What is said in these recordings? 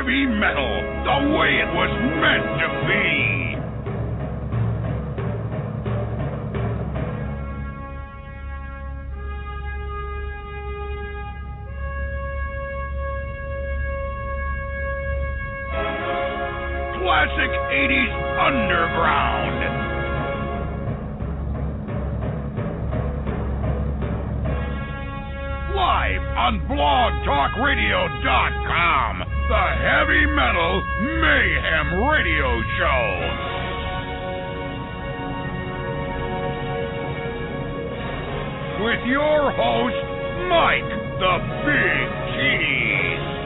Heavy metal, the way it was meant to be. Classic 80s underground. Live on blogtalkradio.com, the Heavy Metal Mayhem Radio Show. With your host, Mike the Big Cheese.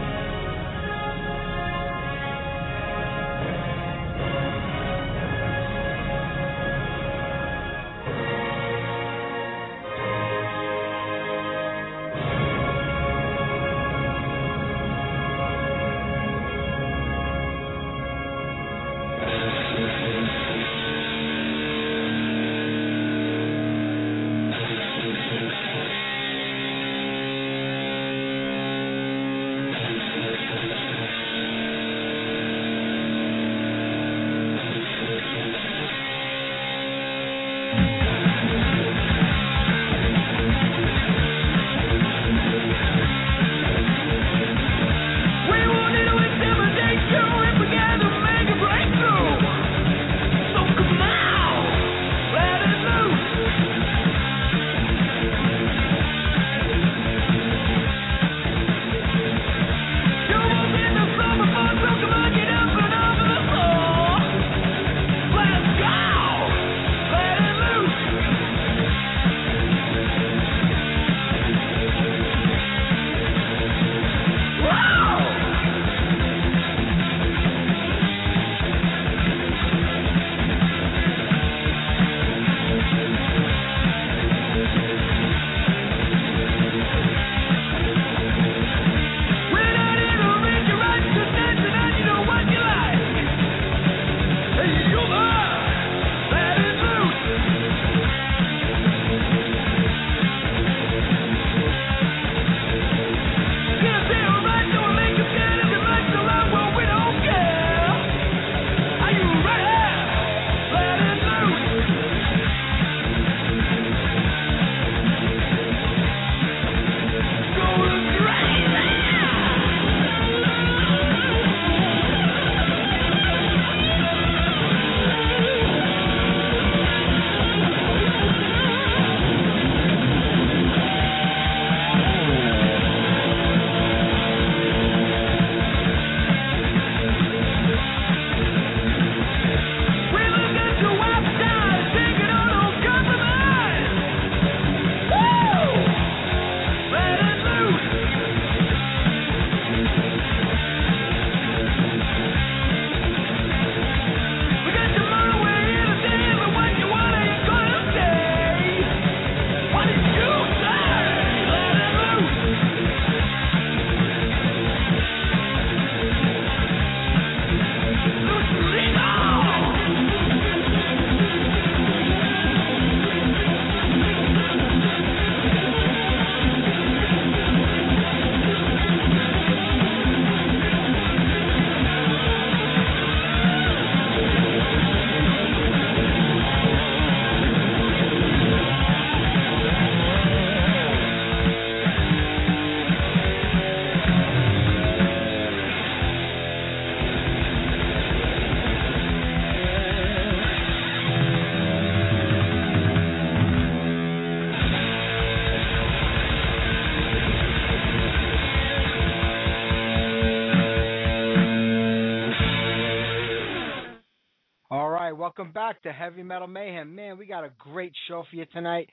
Welcome back to Heavy Metal Mayhem. Man, we got a great show for you tonight.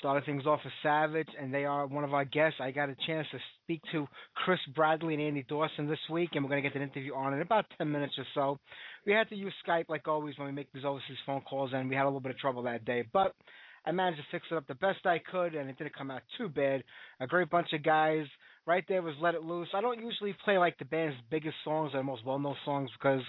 Started things off with Savage, and they are one of our guests. I got a chance to speak to Chris Bradley and Andy Dawson this week, and we're going to get an interview on in about 10 minutes or so. We had to use Skype like always when we make these overseas phone calls, and we had a little bit of trouble that day. But I managed to fix it up the best I could, and it didn't come out too bad. A great bunch of guys. Right there was Let It Loose. I don't usually play like the band's biggest songs or most well-known songs because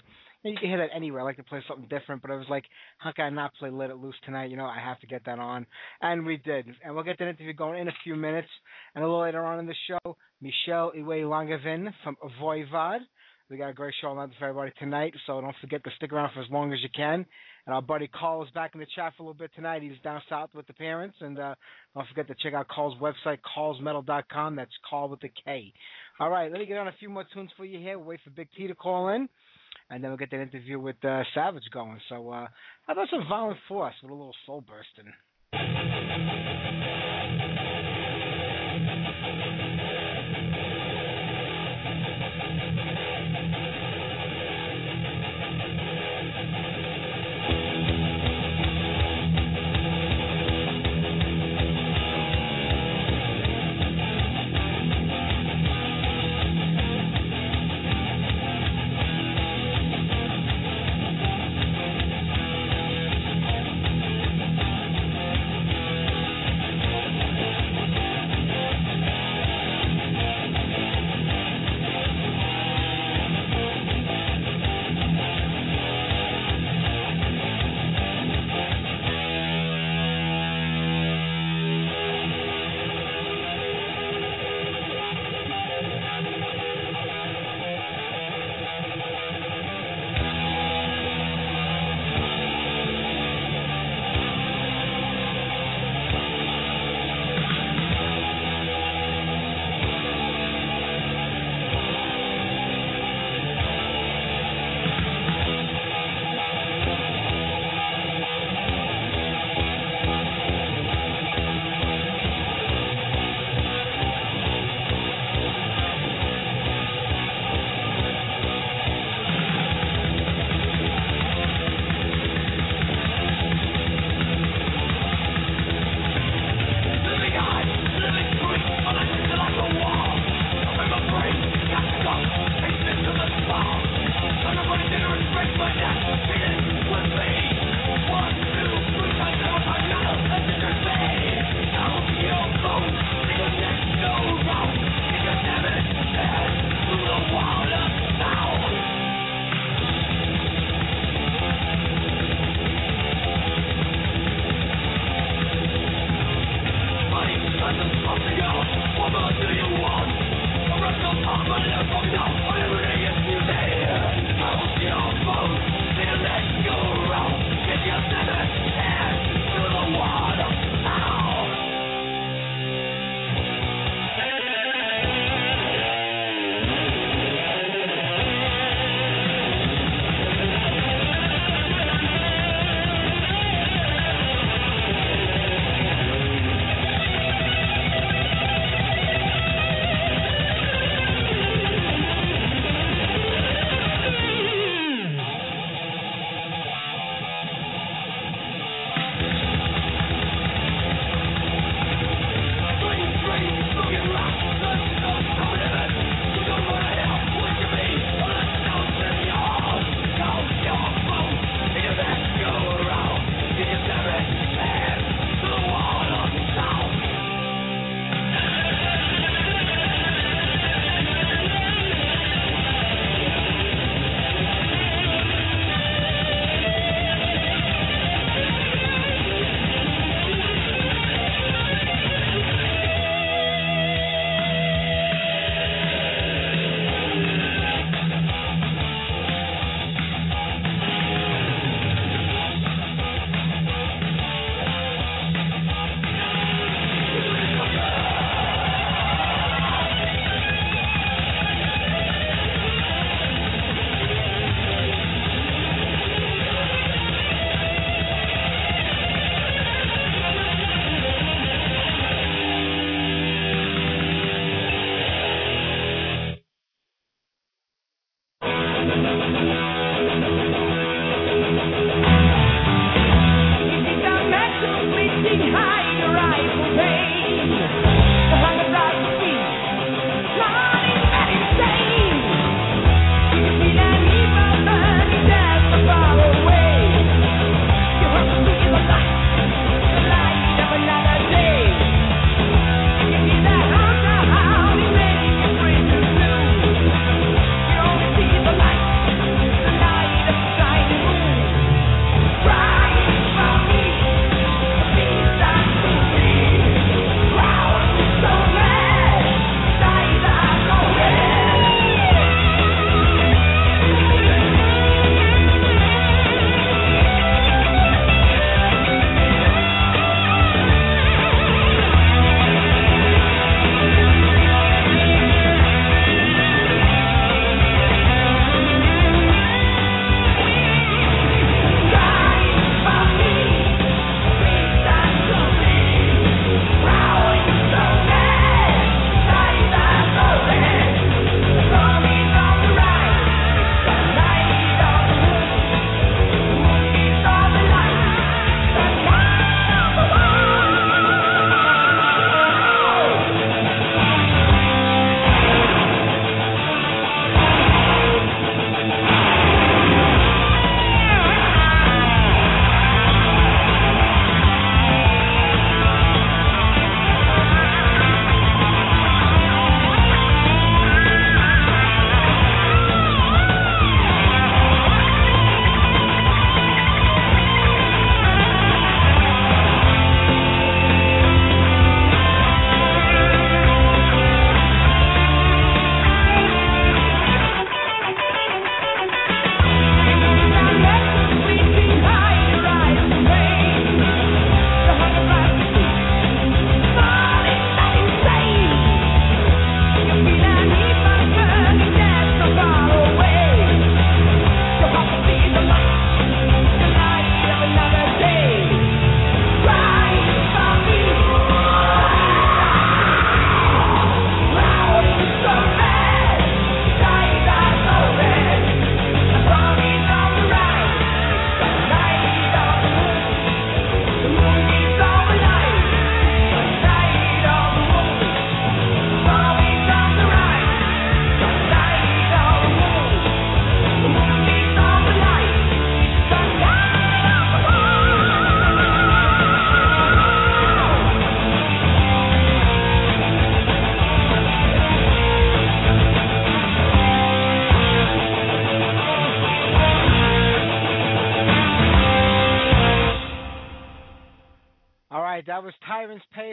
you, know, you can hear that anywhere. I like to play something different, but I was like, how can I not play Let It Loose tonight? You know, I have to get that on, and we did. And we'll get that interview going in a few minutes. And a little later on in the show, Michel Away Langevin from Voivod we got a great show lined up for everybody tonight, so don't forget to stick around for as long as you can. And our buddy Karl is back in the chat for a little bit tonight. He's down south with the parents, and uh, don't forget to check out Karl's website, karlsmetal.com. That's Karl with the K. All right, let me get on a few more tunes for you here. We'll wait for Big T to call in, and then we'll get that interview with uh, Savage going. So uh, how about some Violent Force with a little soul bursting?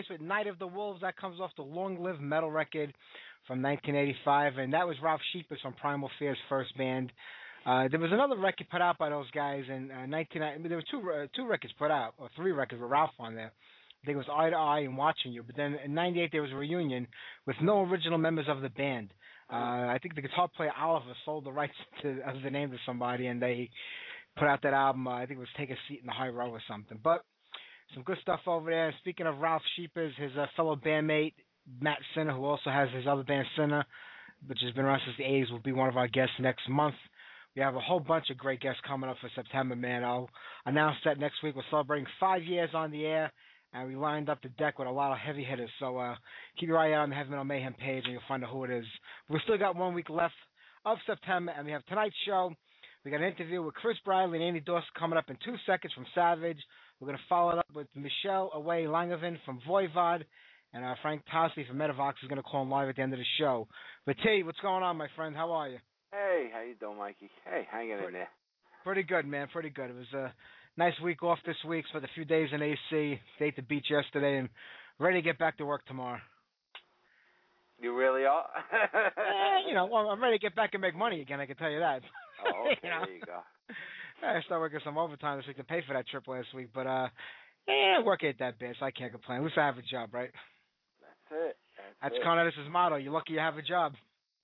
With Night of the Wolves. That comes off the Long Live Metal record from 1985, and that was Ralf Scheepers from Primal Fear's first band. Uh, there was another record put out by those guys in uh, 19. I mean, there were two uh, two records put out, or three records with Ralf on there. I think it was Eye to Eye and Watching You. But then in '98 there was a reunion with no original members of the band. Uh, I think the guitar player Oliver sold the rights to of the name to somebody, and they put out that album. Uh, I think it was Take a Seat in the High Row or something. But some good stuff over there. Speaking of Ralf Scheepers, his uh, fellow bandmate Matt Sinner, who also has his other band Sinner, which has been around since the 80s, will be one of our guests next month. We have a whole bunch of great guests coming up for September, man. I'll announce that next week. We're celebrating five years on the air, and we lined up the deck with a lot of heavy hitters. So uh, keep your eye out on the Heavy Metal Mayhem page, and you'll find out who it is. We've still got one week left of September, and we have tonight's show. We got an interview with Chris Bradley and Andy Dawson coming up in two seconds from Savage. We're going to follow it up with Michel Away Langevin from Voivod, and uh, Frank Tosi from Metadox is going to call him live at the end of the show. But T, what's going on, my friend? How are you? Hey, how you doing, Mikey? Hey, hanging in there. Pretty good, man. Pretty good. It was a nice week off this week. Spent a few days in AC. Stayed at the beach yesterday, and ready to get back to work tomorrow. You really are? Eh, you know, well, I'm ready to get back and make money again. I can tell you that. Oh, okay, you know? there you go. I started working some overtime this week to pay for that trip last week, but uh, yeah, work ain't that bad, so I can't complain. At least I have a job, right? That's it. That's, That's. Con Edison's motto. You're lucky you have a job.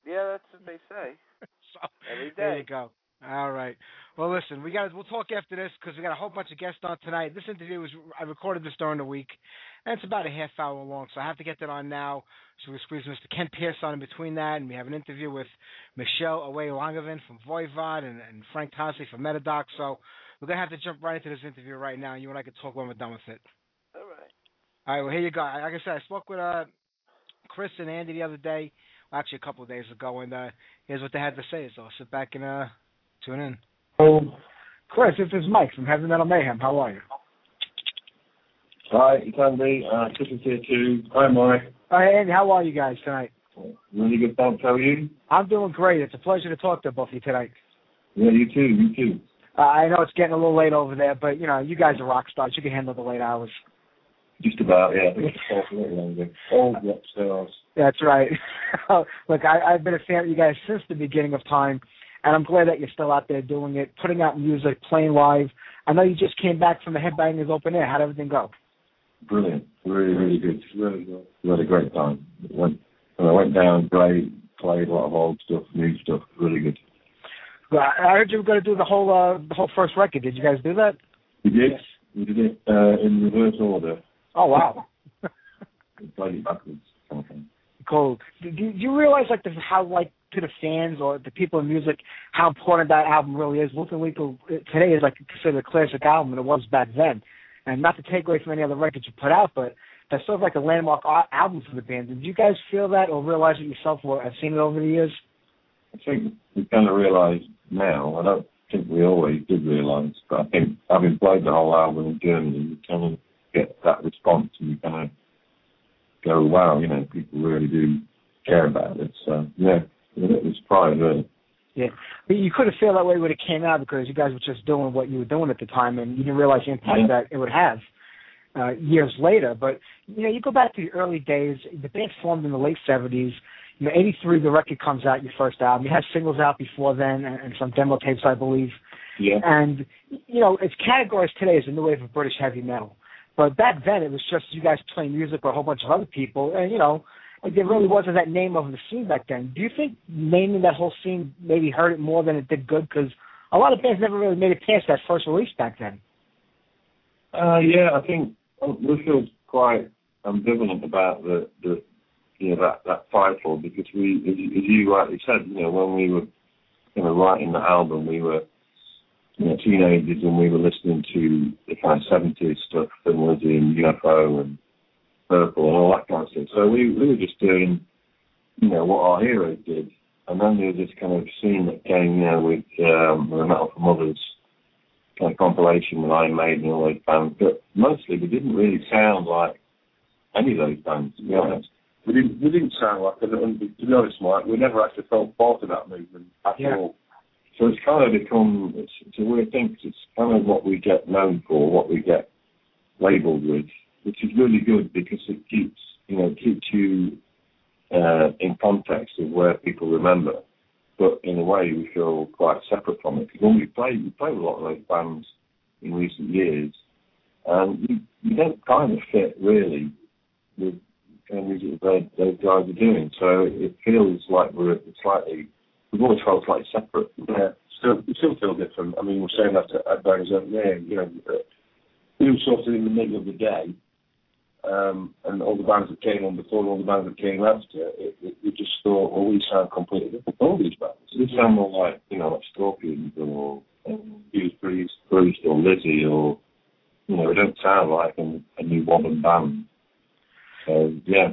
Yeah, that's what they say. so Every there you go. All right. Well, listen, we got we'll talk after this because we got a whole bunch of guests on tonight. This interview was I recorded this during the week, and it's about a half hour long, so I have to get that on now. So we squeeze Mr. Ken Pierce on in between that, and we have an interview with Michel Away Langevin from Voivod and, and Frank Tosi from Metadox. So we're gonna have to jump right into this interview right now. You and I can talk when we're done with it. All right. All right. Well, here you go. Like I said, I spoke with uh, Chris and Andy the other day, well, actually a couple of days ago, and uh, here's what they had to say. So I'll sit back and uh, tune in. Oh, Chris, this is Mike from Heavy Metal Mayhem. How are you? Hi, it's Andy. Uh, Chris is here too. Hi, Mike. Hi, Andy. How are you guys tonight? Really good, thanks. How are you? I'm doing great. It's a pleasure to talk to both of you tonight. Yeah, you too. You too. Uh, I know it's getting a little late over there, but you know, you guys are rock stars. You can handle the late hours. Just about, yeah. I think it's half a little longer. All rock stars. That's right. Look, I, I've been a fan of you guys since the beginning of time, and I'm glad that you're still out there doing it, putting out music, playing live. I know you just came back from the Headbangers Open Air. How'd everything go? Brilliant. Really, really good. Really good. We had a great time. It went, when I went down, great. Played a lot of old stuff, new stuff. Really good. Well, I heard you were going to do the whole uh, the whole first record. Did you guys do that? We did. We did it uh, in reverse order. Oh wow, played it backwards. Kind of thing. cool. Do, you realize like this, how like to the fans or the people in music how important that album really is? Loose and Lethal uh, today is like considered a classic album, and it was back then. And not to take away from any other records you put out, but that's sort of like a landmark album for the band. Did you guys feel that or realize it yourself or have seen it over the years? I think we kind of realise now. I don't think we always did realise, but I think having played the whole album in Germany, you kind of get that response, and you kind of go, "Wow, you know, people really do care about it." So yeah, it was pride really. Yeah, but you could have felt that way when it came out because you guys were just doing what you were doing at the time, and you didn't realize the impact Yeah. that it would have uh, years later. But you know, you go back to the early days. The band formed in the late '70s. You know, '83, the record comes out, your first album. You had singles out before then, and, and some demo tapes, I believe. Yeah, And you know, it's categorized today as a new wave of British heavy metal. But back then, it was just you guys playing music with a whole bunch of other people, and you know, like there really wasn't that name of the scene back then. Do you think naming that whole scene maybe hurt it more than it did good? Because a lot of bands never really made it past that first release back then. uh, yeah. I think feel quite ambivalent about the the you know that that title because we, as you, as you rightly said, you know, when we were kind of writing the album, we were you know teenagers and we were listening to the kind of seventies stuff and was in UFO and Purple and all that kind of stuff. So we we were just doing you know what our heroes did, and then there was this kind of scene that came you know with um, the Metal for Muthas kind of compilation with Iron Maiden and all those bands, but mostly we didn't really sound like any of those bands to be honest. We didn't we didn't sound like it. And to be honest, Mike, we never actually felt part of that movement at Yeah. all. So it's kind of become it's, it's a weird thing 'cause it's kind of what we get known for, what we get labelled with. Which is really good because it keeps you know keeps you uh, in context of where people remember. But in a way, we feel quite separate from it because when we play, we play with a lot of those bands in recent years, and you, you don't kind of fit really with kind of music that those guys are doing. So it feels like we're slightly, we've always felt slightly separate. Yeah, still, we still feel different. I mean, we're saying that at, own there, you know, uh, we were sort of in the middle of the day, and all the bands that came on before and all the bands that came after, it, it, we just thought, well, we sound completely different from all these bands. We sound more like, you know, like Scorpions or um, Judas Priest, Priest or Lizzy or, you know, we don't sound like a, a new modern band. So, yeah.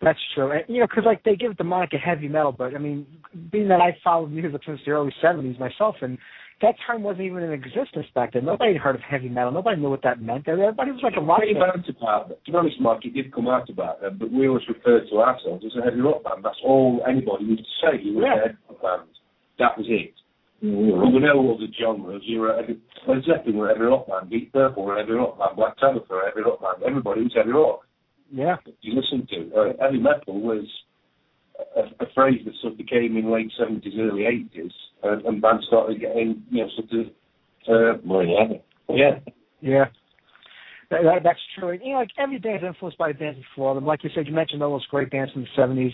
That's true. And, you know, because like they give the moniker heavy metal, but I mean, being that I followed music since the early '70s myself, and that term wasn't even in existence back then. Nobody had heard of heavy metal. Nobody knew what that meant. Everybody was like a rock band. bad about that. To be honest, Mark, it did come out about them, but we always referred to ourselves as a heavy rock band. That's all anybody to say. You were Yeah. a heavy rock band. That was it. Yeah, We know all the genres. You were a heavy, Led Zeppelin were heavy rock band. Deep Purple were a heavy rock band. Black Sabbath were a heavy rock band. Everybody was heavy rock. Yeah. you listen to. Uh, heavy metal was a, a phrase that sort of came in late seventies, early eighties, and, and bands started getting, you know, sort of, uh, More than yeah, Yeah. That, that, that's true. And, you know, like every band's influenced by the bands before them. Like you said, you mentioned all those great bands from the seventies.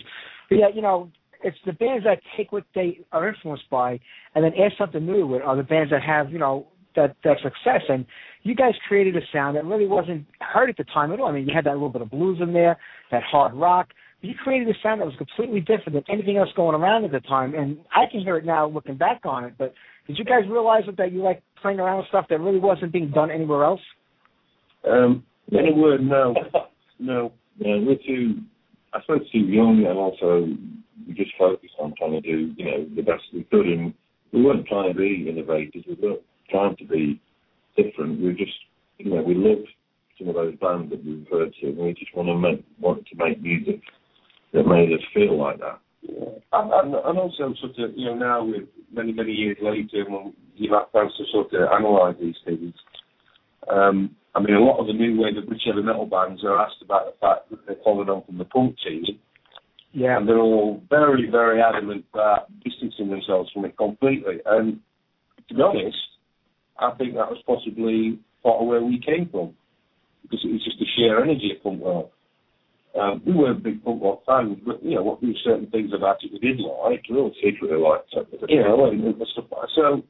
But yeah, you know, it's the bands that take what they are influenced by and then add something new to it are the bands that have, you know, that that success. And you guys created a sound that really wasn't heard at the time at all. I mean, you had that little bit of blues in there, that hard rock. You created a sound that was completely different than anything else going around at the time. And I can hear it now looking back on it. But did you guys realize that, you like playing around with stuff that really wasn't being done anywhere else? um, in a word, no, no. We're too, I suppose, too young, and also we just focused on trying to do, you know, the best we could, and we weren't trying to be innovators. We weren't trying to be different. We just, you know, we loved some of those bands that we referred to, and we just want to make, wanted to make music that made us feel like that. Yeah. And, and, and also sort of, you know, now with many, many years later, when you've had chance to sort of analyse these things, um, I mean, a lot of the new wave of British heavy metal bands are asked about the fact that they're following on from the punk scene, Yeah. and they're all very, very adamant about distancing themselves from it completely. And to be honest, I think that was possibly part of where we came from, because it was just the sheer energy of punk rock. Um, we weren't big rock fans, but you know, what there were certain things about it we did like. We all secretly liked it. You know, and, and stuff like that.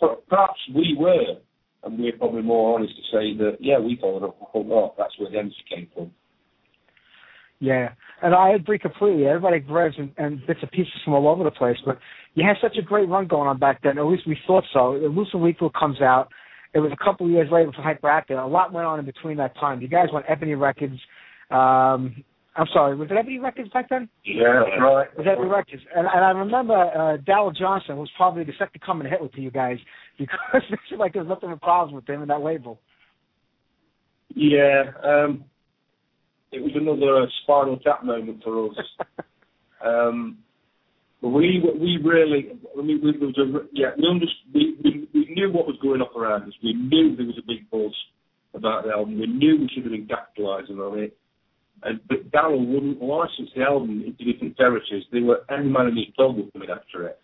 So perhaps we were, and we're probably more honest to say that yeah, we followed up with punk rock. That's where the energy came from. Yeah, and I agree completely. Everybody grabs and, and bits and pieces from all over the place, but you had such a great run going on back then. At least we thought so. The Loose and Lethal comes out. It was a couple of years later for Hyperactive. A lot went on in between that time. You guys went Ebony Records. Um, I'm sorry, was it Ebony Records back then? Yeah, that's right. It was Ebony Records, and, and I remember uh, Darrell Johnson was probably the second coming to Hitler to you guys because it seemed like there was nothing but problems with him and that label. Yeah, um, it was another spinal tap moment for us. um, but we we really, I mean, we, was a, yeah, we, under, we, we we knew what was going on around us. We knew there was a big buzz about the album. We knew we should have been capitalising on it. And but Darrell wouldn't license the album into different territories. They were any man in his dog was coming after it.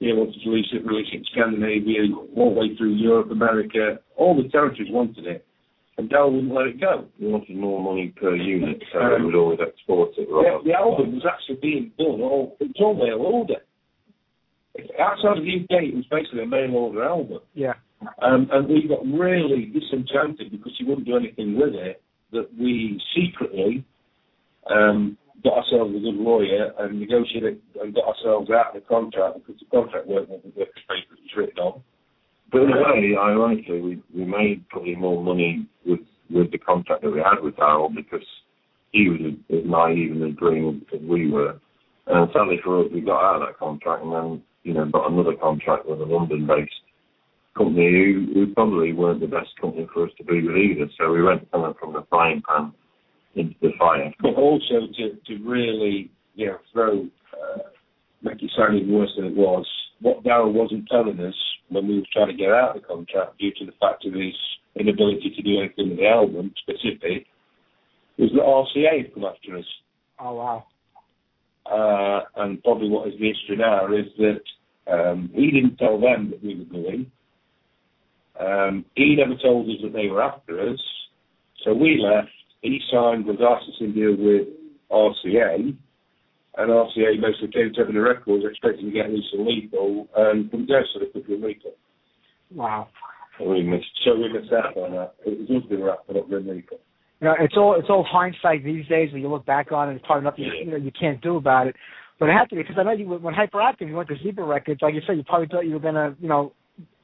They wanted to release it, release it in Scandinavia, all the way through Europe, America. All the territories wanted it, and Darrell wouldn't let it go. He wanted more money per unit, so we would always export it. The, Rather. the album was actually being done all it was all mail order. Outside of the UK, it was basically a mail order album, Yeah. um, and we got really disenchanted because he wouldn't do anything with it. That we secretly um, Um, got ourselves a good lawyer and negotiated and got ourselves out of the contract because the contract what the paper was written on. But in a way, ironically, we, we made probably more money with with the contract that we had with Darrell because he was as, as naive and as green as we were. And sadly for us, we got out of that contract and then, you know, got another contract with a London-based company who, who probably weren't the best company for us to be with either. So we went kind of from the frying pan into the fire. but also to, to really, you know, throw, uh, make it sound even worse than it was. What Darrell wasn't telling us when we were trying to get out of the contract due to the fact of his inability to do anything with the album specific was that RCA had come after us. Oh wow. Uh, and probably what is the history now is that um, he didn't tell them that we were going. Um, he never told us that they were after us. So we left. He signed the licensing deal with RCA. And RCA basically came to Ebony Records expecting to get loose and lethal and from there so they could be lethal. Wow. So we missed, so we missed out on that. It was us they were after, not Grim Reaper. You know, it's all it's all hindsight these days when you look back on it. It's probably nothing you know you can't do about it. But it had to be because I know you when Hyperactive you went to Zebra Records, like you said, you probably thought you were gonna you know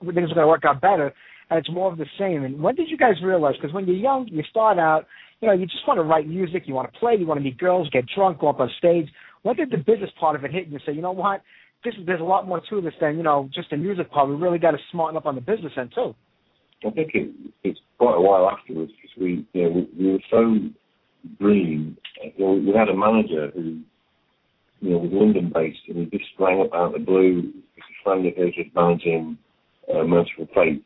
things were gonna work out better, and it's more of the same. And when did you guys realize? Because when you're young, you start out, you know, you just want to write music, you want to play, you want to meet girls, get drunk, go up on stage. When did the business part of it hit? And you say, you know what, this is there's a lot more to this than you know just the music part. We really got to smarten up on the business end too. I think it, it's quite a while afterwards because we, you know, we, we were so green. You know, we had a manager who, you know, was London based and he just rang up out of the blue. His friend of his was managing uh, Mercyful Fate.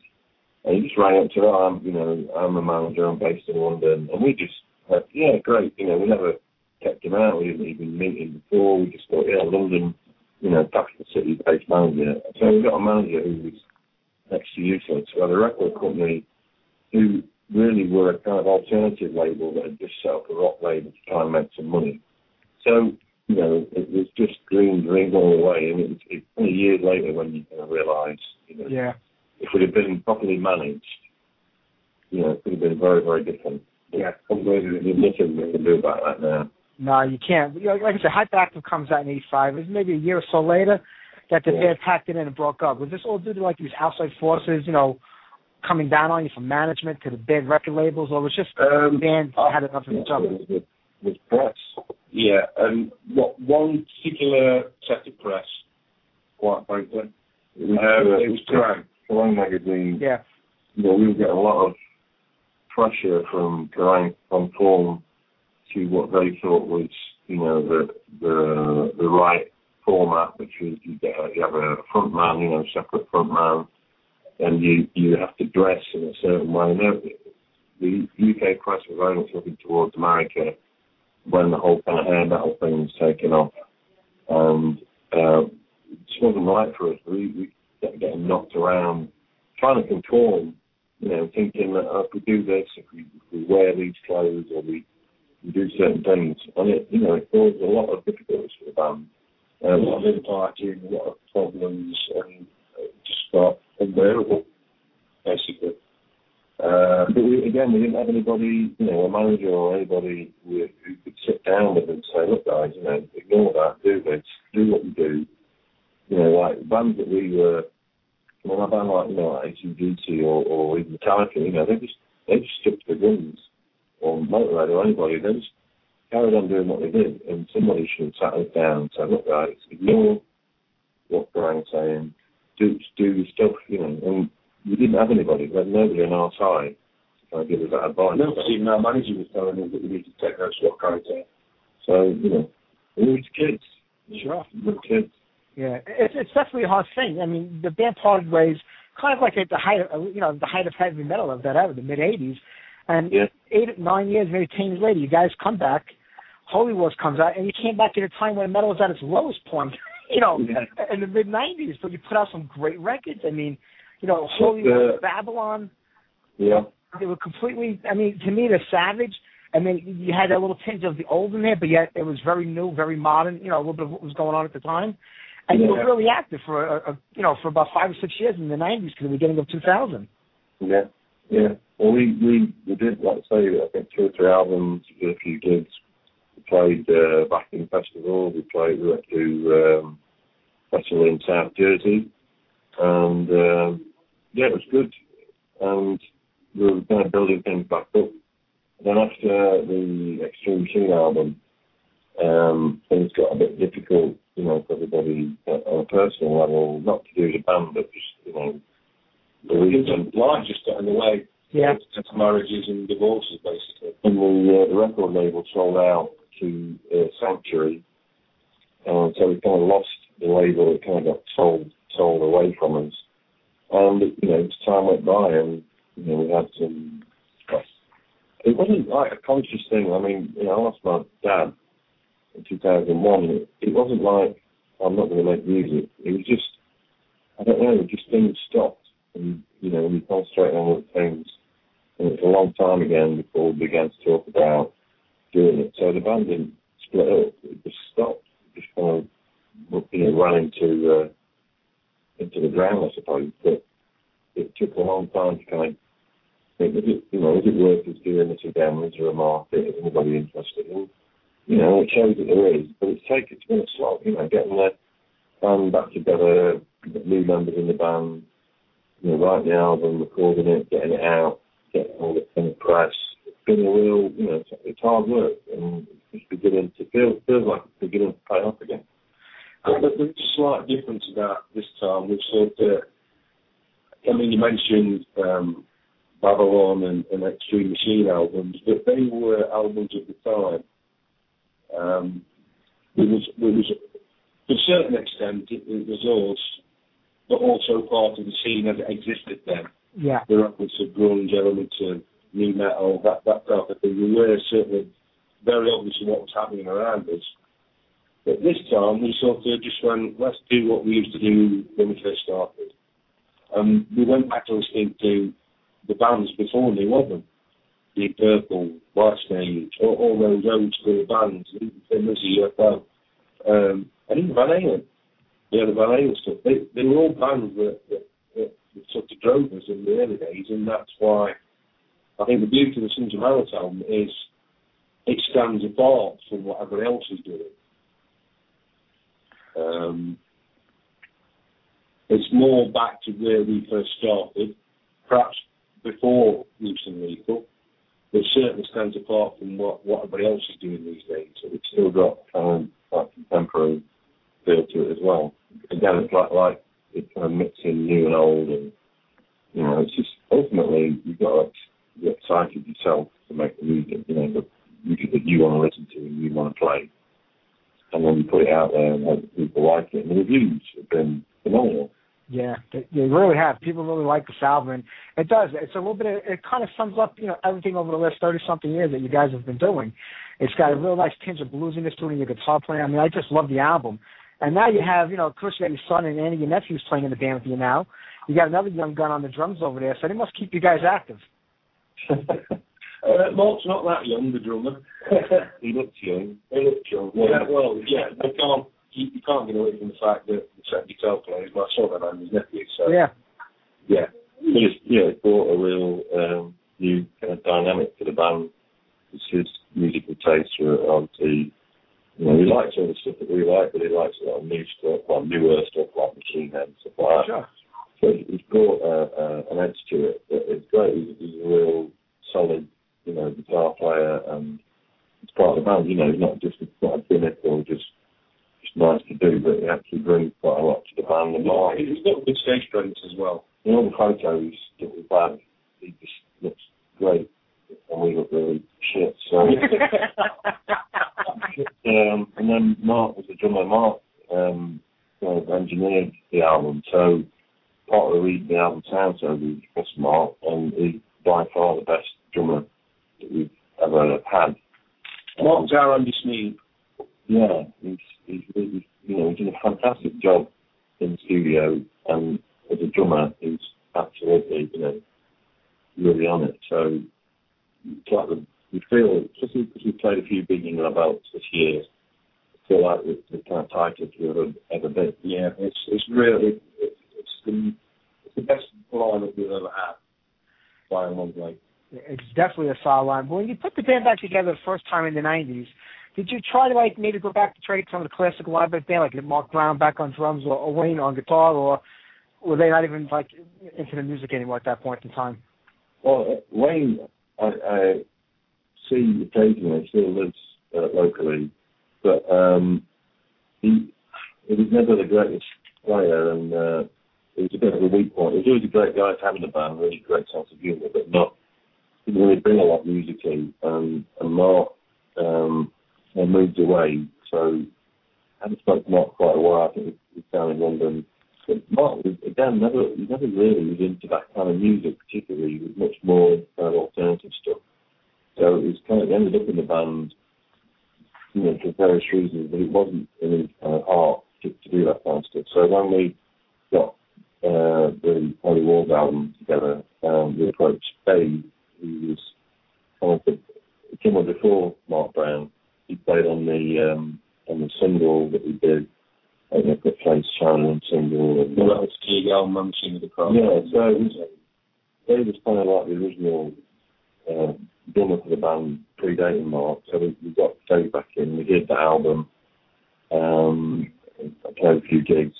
And he just rang up said, oh, I'm, you know, I'm a manager, I'm based in London. And we just, uh, yeah, great. You know, we never kept him out. We didn't even meet him before. We just thought, yeah, London, you know, capital city based manager. So we got a manager who was next to useless. We had record company who really were a kind of alternative label that had just set up a rock label to try and make some money. So, you know, it was just green dreams all the way. And it was it, years later when you kind of realise, you know, Yeah. If it had been properly managed, you know, it could have been very, very different. Yeah. There's nothing we can do about that now. No, you can't. You know, like I said, Hyperactive comes out in '85. It was maybe a year or so later that the Yeah. band packed it in and broke up. Was this all due to like these outside forces, you know, coming down on you from management to the big record labels, or was just Um, the band had enough of each other? was press. Yeah, and what one particular set of press, quite frankly, It was, um, it was Kerrang. Kerrang magazine. Yeah. you know, we were getting a lot of pressure from Kerrang conform to what they thought was, you know, the the the right format, which was you get you have a front man, you know, separate front man, and you you have to dress in a certain way. Now, the UK press was very much looking towards America when the whole kind of hair metal thing was taken off, and uh, it just wasn't right for us. We we getting knocked around, trying to conform you know, thinking that oh, if we do this, if we, if we wear these clothes or we, we do certain things, and it, you know, it caused a lot of difficulties for the band. a lot of infighting, a lot of problems, and it just got unbearable, basically. uh, but we, again, we didn't have anybody, you know, a manager or anybody who, who could sit down with them and say, look, guys, you know, ignore that, do this, do what we do. You know, like bands that we were, I mean, a band like, you know, like ACDC or, or even Metallica, you know, they just, they just stuck to the guns, or Motorhead or anybody, they just carried on doing what they did, and somebody should have sat us down and said, look, guys, ignore what Kerrang's saying, do, do your stuff, you know, and we didn't have anybody, we had nobody on our side to kind of give us that advice. I never seen our manager was telling us that we need to take those what character. So, you know, we were kids. Sure. We were kids. Yeah, it's it's definitely a hard thing. I mean, the band parted ways kind of like at the height of you know the height of heavy metal of that era, the mid '80s, and Yeah. eight nine years, maybe ten years later, you guys come back. Holy Wars comes out, and you came back at a time when metal was at its lowest point. you know, Yeah. in the mid '90s, but you put out some great records. I mean, you know, Holy uh, Wars, Babylon. Yeah. They were completely. I mean, to me, they're savage. And then you had that little tinge of the old in there, but yet it was very new, very modern. You know, a little bit of what was going on at the time. And you were Yeah. really active for a, a you know for about five or six years in the '90s to the beginning of 2000. Yeah. Yeah. Well, we, we, we did, like I say, I think two or three albums, did a few gigs. We played uh, Wacken festival. We played, we went to um, festival in South Jersey. And, um, yeah, it was good. And we were kind of building things back up. Then after the Extreme Two album, um, things got a bit difficult, you know, for everybody uh, on a personal level, not to do with the band, but just, you know, the reason Life just got in the way. Yeah. It's marriages and divorces, basically. and the, uh, the record label sold out to uh, Sanctuary, uh, so we kind of lost the label. It kind of got sold sold away from us, and you know, as time went by, and you know, we had some. It wasn't like a conscious thing. I mean, you know, I lost my dad in 2001. It, wasn't like I'm not going to make music. It was just, I don't know, just things stopped, and you know, we concentrated on other things. And it's a long time again before we began to talk about doing it. So the band didn't split up. It just stopped. It just kind of, you know, ran into uh, into the ground, I suppose. But it took a long time to kind of think, is it, you know, is it worth us doing this again? Is there a market? Is anybody interested? And, you know, it shows that there is, but it's taken, it's been a slog, you know, getting the band back together, new members in the band, you know, writing the album, recording it, getting it out, getting all the press. It's been a real, you know, it's, it's hard work, and it's beginning to feel, feels like it's beginning to pay off again. But there's a slight difference about this time. We've sort of, I mean, you mentioned um, Babylon and, and Xtreme Machine albums, but they were albums at the time. Um, it was, it was, to a certain extent, it, was us, but also part of the scene as it existed then. Yeah. There were elements of grunge, elements of new metal, that, that type of thing. We were certainly very obvious in what was happening around us. But this time, we sort of just went, let's do what we used to do when we first started. Um, we went back to listening to the bands before New Album, Deep Purple, White Snake, all, all those old school bands, even Finless, UFO, um, and even Van Halen. Yeah, the Van Halen stuff. They, they were all bands that, that, that, that sort of drove us in the early days, and that's why I think the beauty of the Sons of is it stands apart from what everybody else is doing. Um, it's more back to where we first started, perhaps before and Lethal, but certainly stands apart from what, what everybody else is doing these days. So it's still got um, like contemporary feel to it as well. Again, it's like like it's kind of mixing new and old, and you know, it's just ultimately you've got to get excited yourself to make the music, you know, the music that you want to listen to and you want to play, and then you put it out there and hope people like it. And the reviews have been phenomenal. Yeah, they, they really have. People really like this album, and it does. It's a little bit. Of, it kind of sums up, you know, everything over the last thirty something years that you guys have been doing. It's got a real nice tinge of bluesiness to it, and your guitar playing. I mean, I just love the album. And now you have, you know, of course, you got your son and Andy, your nephew's playing in the band with you now. You got another young gun on the drums over there, so they must keep you guys active. Uh, Mark's not that young, the drummer. he looks young. he looks young. Yeah, well, yeah, you can't, you, you can't get away from the fact that the second guitar player is my son and I'm his nephew, so. Yeah. Yeah. But it's, yeah, it brought a real um, new kind of dynamic to the band. It's his musical tastes were obviously, you know, he likes all the stuff that we like, but he likes a lot of new stuff, like newer stuff like Machine Head stuff like that. Sure. So he's brought uh, uh, an edge to it. But it's great. He's, he's a real solid, you know, guitar player, and it's part of the band. You know, he's not just not a gimmick or just just nice to do, but he actually brings quite a lot to the band. And Mark, He's got good stage presence as well. in all the photos that we've had, he just looks great, and we look really shit. So, um, and then Mark was the drummer. Mark um, kind of engineered the album, so part of the reason the album sounds so good was Mark, and he's by far the best drummer that we've ever had. Mark's our Andy Sneap. Yeah, he's he's really you know he's done a fantastic job in the studio, and as a drummer, he's absolutely you know really on it. So it's like the, we feel, especially because we've played a few big England belts this year, I feel like it's the kind of tightest we've ever, ever been. Yeah, it's it's really it's, it's the it's the best lineup we've ever had by a long way. It's definitely a solid line. But when you put the band back together the first time in the '90s, did you try to like maybe go back to get some of the classic live band, like Mark Brown back on drums or, or Wayne on guitar, or were they not even like into the music anymore at that point in time? Well, Wayne, I, I see occasionally, still lives uh, locally, but um, he, he was never the greatest player, and uh, it was a bit of a weak point. He was always a great guy to have in the band, really great sense of humour, but not didn't really bring a lot musically. Um, and Mark um, had moved away, so I haven't spoken to Mark quite a while. I think he's down in London But Mark was again never he never really was into that kind of music particularly. He was much more kind of alternative stuff. So it was kind of ended up in the band, you know, for various reasons, but it wasn't in his kind of heart to, to do that kind of stuff. So when we got uh, the Holy Wars album together, um, we approached Dave, who was kind of the someone before Mark Brown. He played on the um, on the single that we did. I think the place Shannon single. And, Well, that was Teague Elman, Sing of the Cross. yeah, so it was, Dave was kind of like the original uh, drummer for the band predating Mark. So we, we got Dave back in. We did the album. Um, I played a few gigs.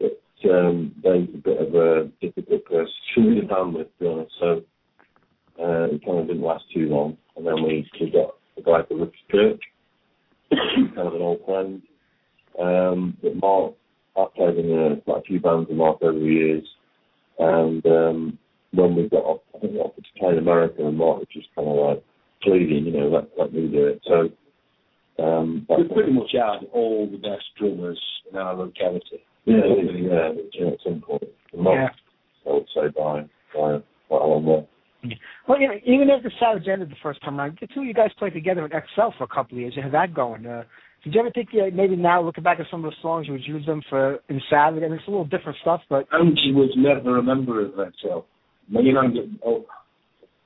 But um, Dave's a bit of a difficult person to be the band with, to be honest. So uh, it kind of didn't last too long. And then we, we got a guy called Richard Kirk, kind of an old friend. Um, but Mark, I've played in uh, quite a few bands with Mark over the years. And um, when we got off, I think we offered to play in America, and Mark was just kind of like pleading, you know, let, let me do it. So um, We pretty much had all the best drummers in our locality. yeah, yeah, yeah, at some point. Mark, Yeah. I would say by by quite a long way. Well, you know, even after Savage ended the first time around, the two of you guys played together in Excel for a couple of years. You had that going. Uh, did you ever think uh, maybe now looking back at some of the songs you would use them for in Savage? I mean, it's a little different stuff, but Angie was never a member of that so you know, oh,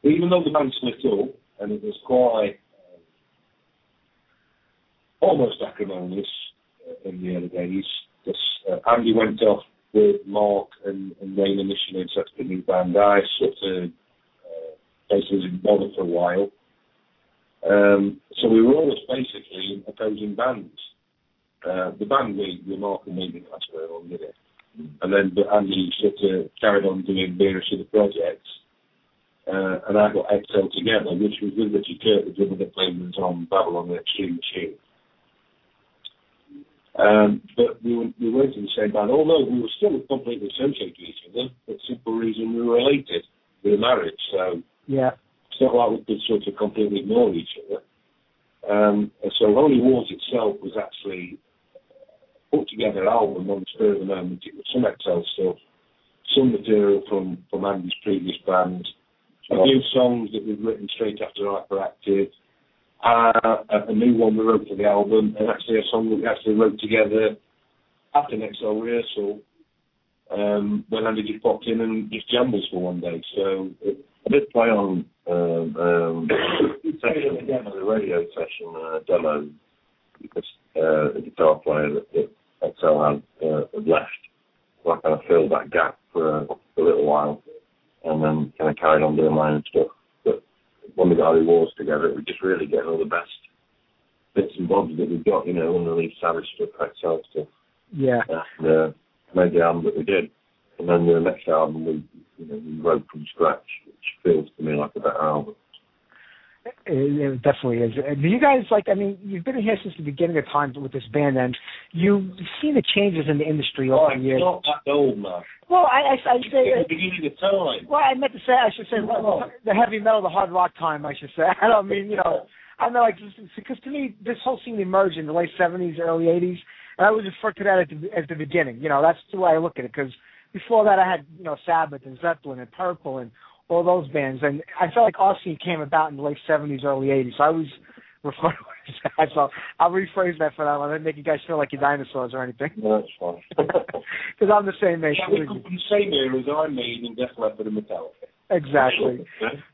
even though the band split up and it was quite uh, almost acrimonious uh, in the early days, because uh, Andy went off with Mark and, and Wayne initially and set up a new band. I sort of was in bother for a while. Um, so we were always basically opposing bands. Uh, the band we, we Mark and Wayne, that's where on did it. And then but Andy sort of carried on doing various other projects. Uh, and I got Excel together, which was with Richard Kurt, the drummer that played on Babylon the Xtreme Machine. Um, but we, were, we weren't in the same band, although we were still completely associated with each other, for the simple reason we were related. We were married, so yeah. it's not like we could sort of completely ignore each other. Um, and so Holy Wars itself was actually put together an album on the spur of the moment. It was some Excel stuff, some material from, from Andy's previous band, a few songs that we'd written straight after Hyperactive, uh, a, a new one we wrote for the album, and actually a song that we actually wrote together after an Excel rehearsal um, when Andy just popped in and just jammed us for one day. So it, I did play on um, um, session, a radio session uh, demo because uh, a guitar player that, that XL had, uh, had left. So I kind of filled that gap for a, for a little while and then kind of carried on doing my own stuff. But when we got the wars together, we just really getting all the best bits and bobs that we've got, you know, unreleased Savage stuff, XL stuff, Yeah. and uh, made the album that we did. And then the next album we, you know, we wrote from scratch, which feels to me like a better album. It, it definitely is. Uh, Do you guys like? I mean, you've been here since the beginning of time with this band, and you've seen the changes in the industry over the years. not that old, man. Well, I, I, I say. At the beginning of time. Well, I meant to say. I should say the heavy metal, the hard rock time. I should say. I don't mean you know. I know, like, because to me, this whole scene emerged in the late '70s, early '80s, and I would refer to that as the, as the beginning. You know, that's the way I look at it. Because before that, I had you know Sabbath and Zeppelin and Purple and all those bands, and I felt like Austin came about in the late '70s, early '80s. So I was referring to that. So I'll rephrase that for that one. I didn't make you guys feel like you're dinosaurs or anything. No, that's fine. Because I'm the same age. Shall we come from the same era as Iron Maiden Def Leppard and Metallica? Exactly.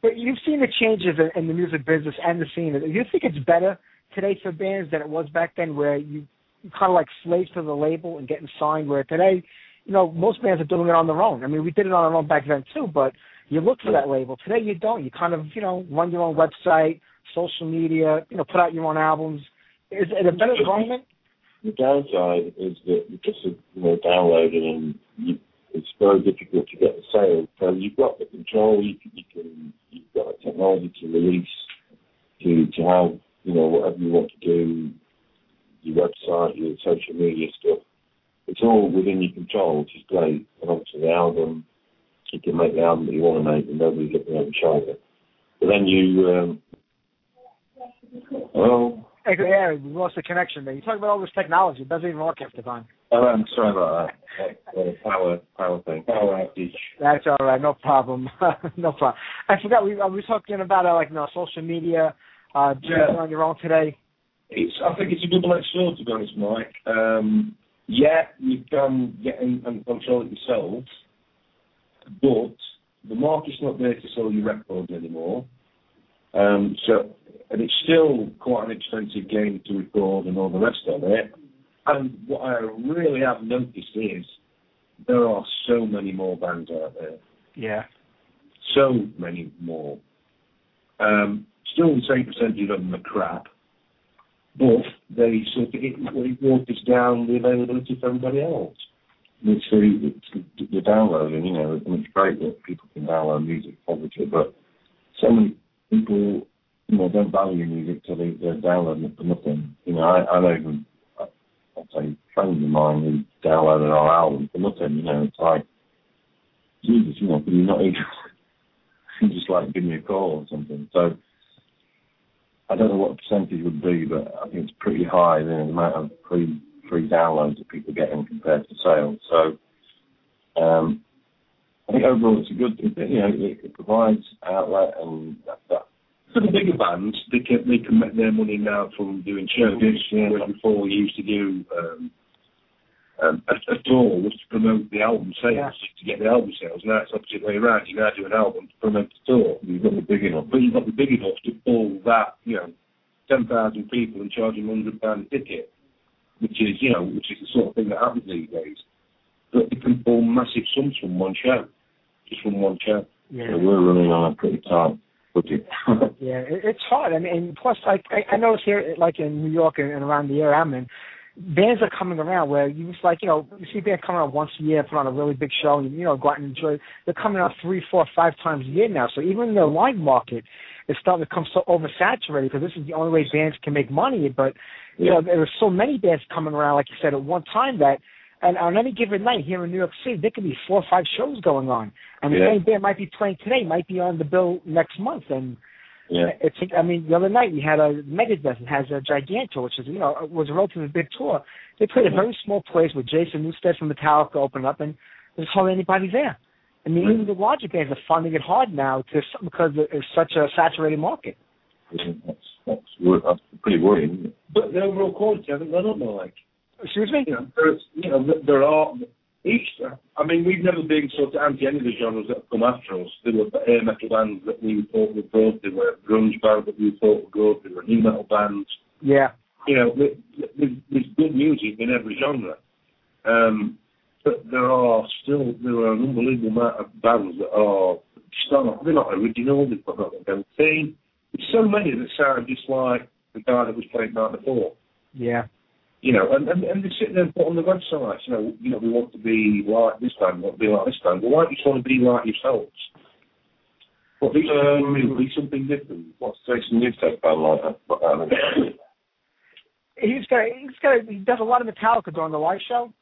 But you've seen the changes in, in the music business and the scene. Do you think it's better today for bands than it was back then, where you, you kind of like slaves to the label and getting signed? Where today, you know, most bands are doing it on their own. I mean, we did it on our own back then too, but you look for that label. Today, you don't. You kind of, you know, run your own website, social media, you know, put out your own albums. Is it a better environment? The downside is that of you know downloading and you, it's very difficult to get the sales. So you've got the control. You can, you can you've got the technology to release, to to have you know whatever you want to do, your website, your social media stuff. It's all within your control, which is great. And obviously the album, you can make the album that you want to make, and nobody's looking over your shoulder. But then you, um, well, Hey, Yeah, we lost the connection there. You talk about all this technology. It doesn't even work half the time. Oh, I'm sorry about that. Power, power thing. Power outage. That's all right, no problem, no problem. I forgot we uh, we were talking about uh, like you know, social media. Uh, yeah. on your own today. It's, I think it's a double-edged sword, to be honest, Mike. Um, yeah, you can get in and control it yourself, but the market's not there to sell your records anymore. Um, so, and it's still quite an expensive game to record and all the rest of it. And what I really have noticed is there are so many more bands out there Yeah. so many more. Um, still the same percentage of them are crap, but they sort of it, waters down the availability for everybody else. The, it's the, downloading, you know, and it's great that people can download music, obviously, but so many people, you know, don't value music till they, they're downloading it for nothing. You know, I, I know even, I- I'll say, friends of mine who downloaded our album for nothing, you know, it's like, Jesus, you know, can you not even, just like give me a call or something. So, I don't know what the percentage would be, but I think it's pretty high, the amount of free free downloads that people get in compared to sales. So um, I think overall it's a good, you know, it, it provides outlet and that, that For the bigger bands, they can they can make their money now from doing shows. Yeah. Whereas before, you used to do um, um, a, a tour was to promote the album sales Yeah. to get the album sales. Now it's opposite way around. You now do an album to promote the tour. you've got to be big enough. but you've got to be big enough to pull that, you know, 10,000 people and charge them £100 a ticket, which is, you know, which is the sort of thing that happens these days. But you can pull massive sums from one show, just from one show. Yeah. So we're running on a pretty tight budget. Yeah, it's hard. I mean, and plus, like I, I notice here, like in New York and, and around the area I'm in, bands are coming around where you just like, you know, you see bands coming out once a year, put on a really big show, and you know, go out and enjoy. They're coming out three, four, five times a year now. So even the live market is starting to become so oversaturated because this is the only way bands can make money. But you know, there are so many bands coming around, like you said, at one time that. And on any given night here in New York City, there could be four or five shows going on, and the Yeah. same band might be playing today, might be on the bill next month, and yeah. it's I mean the other night we had a Megadeth that has a Gigantour, which is you know was a relatively big tour. They played a very small place with Jason Newsted from Metallica opening up, and there's hardly anybody there. I mean, even the larger bands are finding it hard now to because it's such a saturated market. yeah that's, that's, that's pretty worrying. But the overall quality, I think, I don't like, Excuse me. you know, there's, you know, there- there are each. I mean, we've never been sort of anti any of the genres that have come after us. There were hair metal bands that we thought were good. There were grunge bands that we thought were good. There were new metal bands. Yeah, You know, there's, good music in every genre. Um, but there are still there are an unbelievable amount of bands that are not they're not original. They've got their own theme. There's so many that sound just like the guy that was playing night before yeah, you know, and, and, and they sit there and put on the websites, you know, you know, we want to be like this band, we want to be like this band. Well, why don't you just want to be like yourselves? Well, be something new, be something different. What's Jason Newsted band like that? Um, he's got he's got he does a lot of Metallica during the live show.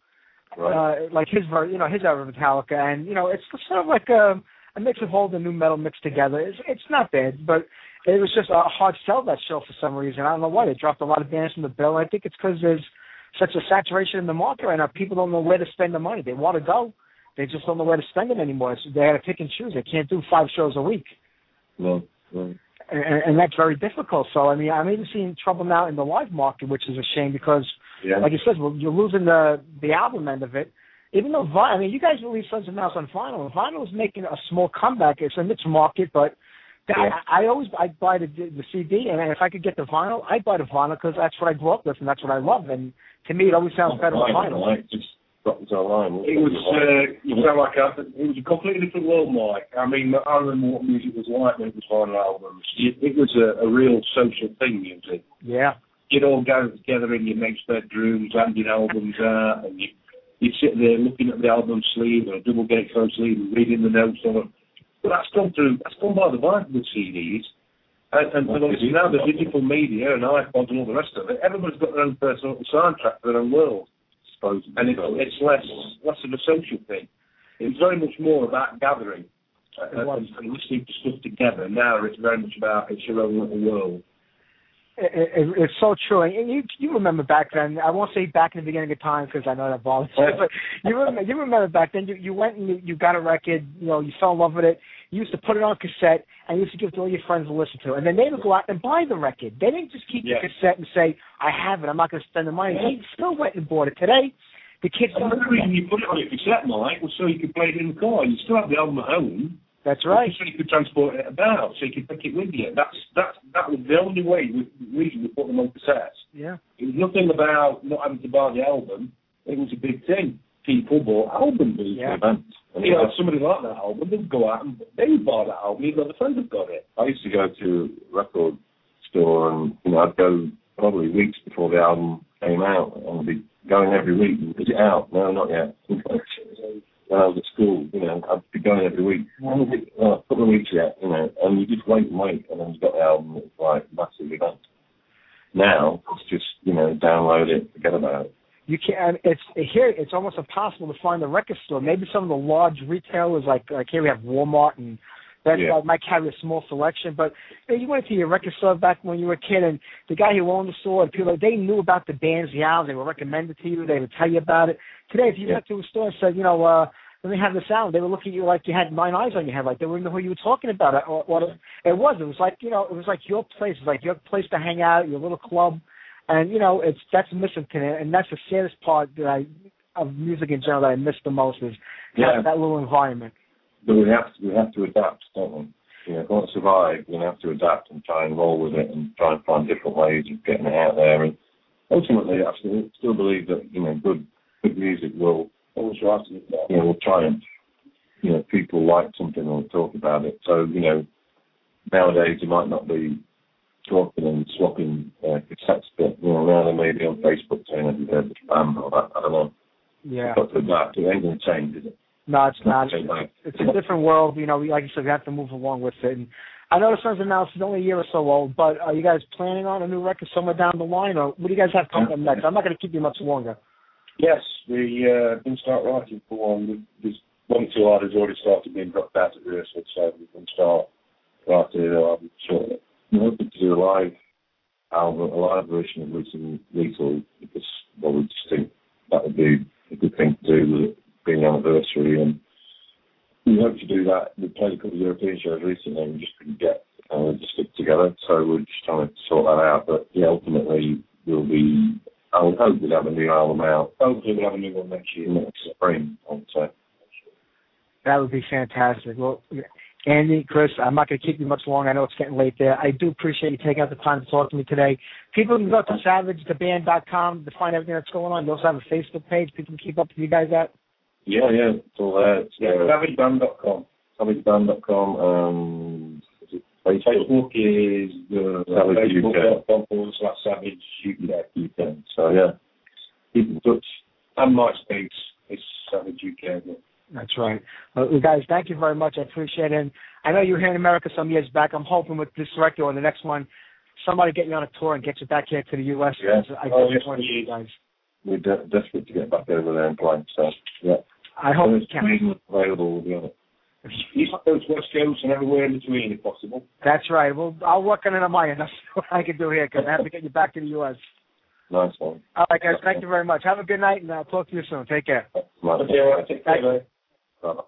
right. uh, like his ver- you know his era of Metallica, and you know it's sort of like a, a mix of old and new metal mixed together. It's it's not bad, but it was just a hard sell that show for some reason. I don't know why they dropped a lot of bands from the bill. I think it's because there's such a saturation in the market right now. People don't know where to spend the money. They want to go, they just don't know where to spend it anymore. So they got to pick and choose. They can't do five shows a week. no, no. And, and that's very difficult. So I mean, I'm even seeing trouble now in the live market, which is a shame because Yeah. like you said, well, you're losing the the album end of it. Even though vinyl, I mean, you guys release Sons of Malice on vinyl. Vinyl is making a small comeback. It's a niche market, but Yeah. I, I always I buy the the CD, and if I could get the vinyl, I buy the vinyl because that's what I grew up with and that's what I love. And to me, it always sounds better with Right, vinyl. right, Just dropped it online. It was, uh, you sound like a, it was a completely different world, Mike. I mean, I remember what music was like when it was vinyl albums. It, it was a, a real social thing, music. Yeah, you'd all gather together in your mates' bedrooms, handing albums out, and you you'd sit there looking at the album sleeve or a double gatefold sleeve and reading the notes on it. That's gone through, that's gone by the by with CDs. And, and, obviously now the digital media and iPods and all the rest of it, everybody's got their own personal soundtrack for their own world. I suppose. And it's, it's less less of a social thing. It's very much more about gathering uh, and, and listening to stuff together. Now it's very much about it's your own little world. It, it, it's so true, and you you remember back then. I won't say back in the beginning of time because I know that bothers you, but you remember you remember back then. You you went and you, you got a record. You know, you fell in love with it. You used to put it on cassette and you used to give it to all your friends to listen to, and then they would go out and buy the record. They didn't just keep Yeah. the cassette and say, "I have it. I'm not going to spend the money." They still went and bought it. Today, the kids don't. the reason you put it on your cassette, Mike, was so you could play it in the car. You still have the album at home. That's right. So you could transport it about, so you could take it with you. That's that's that was the only way we reason we put them on cassettes. Yeah. It was nothing about not having to buy the album. It was a big thing. People bought albums. Yeah. Event. And you know, if somebody liked that album, they'd go out and they would buy that album, even though the friends had got it. I used to go to a record store and you know I'd go probably weeks before the album came out and I'd be going every week. Is it out? No, not yet. Uh, was at school, you know, I'd be going every week. When is it? A couple of weeks yet, you know, and you just wait and wait and then you got the album. It's like massive event. Now it's just you know download it, forget about it. You can't. It's here. It's almost impossible to find a record store. Maybe some of the large retailers, like like here we have Walmart and Best Yeah. Buy, might carry a small selection. But you, know, you went to your record store back when you were a kid, and the guy who owned the store, and people they knew about the bands, the albums. They were recommended to you. They would tell you about it. Today, if you Yeah. went to a store and said, you know, uh, let me have this album, they would look at you like you had nine eyes on your head, like they wouldn't know who you were talking about. Or, what it was. It was like you know, it was like your place. It was like your place to hang out, your little club. And you know, it's that's missing today, and that's the saddest part that I of music in general that I miss the most is Yeah. that, that little environment. But we have to we have to adapt, don't we? You know, if we want to survive, we have to adapt and try and roll with it and try and find different ways of getting it out there. And ultimately, I still, still believe that you know good good music will always to. You know, will triumph. You know, people like something and talk about it. So you know, nowadays you might not be talking and swapping uh, cassettes, but you know now they may be on Facebook saying that they're the spam or that. I don't know. Yeah. To adapt. It ain't going to change, is it? No, it's not. It's a different world. You know, we- like you said, we have to move along with it. And I know the Sons announced it's only a year or so old, but are you guys planning on a new record somewhere down the line, or what do you guys have coming up next? I'm not going to keep you much longer. Yes, we uh, can start writing for one. There's one or two artists already started being dropped out of rehearsal, so we can start writing it album shortly. I'm hoping to do a live album, a live version of Lethal, Lethal because well, we just think that would be a good thing to do an anniversary. And we hope to do that. We played a couple of European shows recently and we just couldn't get uh, to stick together. So we're just trying to sort that out. But yeah, ultimately we'll be, I would hope we'll have a new album out Hopefully, we'll have a new one next year. next spring, I would say. That would be fantastic. Well, Andy, Chris, I'm not going to keep you much longer. I know it's getting late there. I do appreciate you taking out the time to talk to me today. People can go to savagetheband.com to find everything that's going on. You also have a Facebook page. People can keep up with you guys at. Yeah, yeah, it's all there. It's Yeah, uh, savageband.com. savageband.com. Um, is it Facebook? Facebook is the Savage UK. facebook.com forward slash savage UK. UK. So yeah, keep in touch. And MySpace is savage UK. yeah. That's right. Well, guys, thank you very much. I appreciate it. And I know you were here in America some years back. I'm hoping with this record or the next one, somebody get you on a tour and get you back here to the U.S. Yeah. I Oh, just yes, want you guys. We're de- desperate to get back over there and play. So yeah, I hope when you it's can. streaming available, we'll be on it. East Coast, West Coast, and everywhere in between if possible. That's right. Well, I'll work on it on my end. That's what I can do here because I have to get you back to the U.S. Nice one. All right, guys. Thank you very much. Have a good night, and I'll talk to you soon. Take care. Nice Okay, all right, take care, Thank you.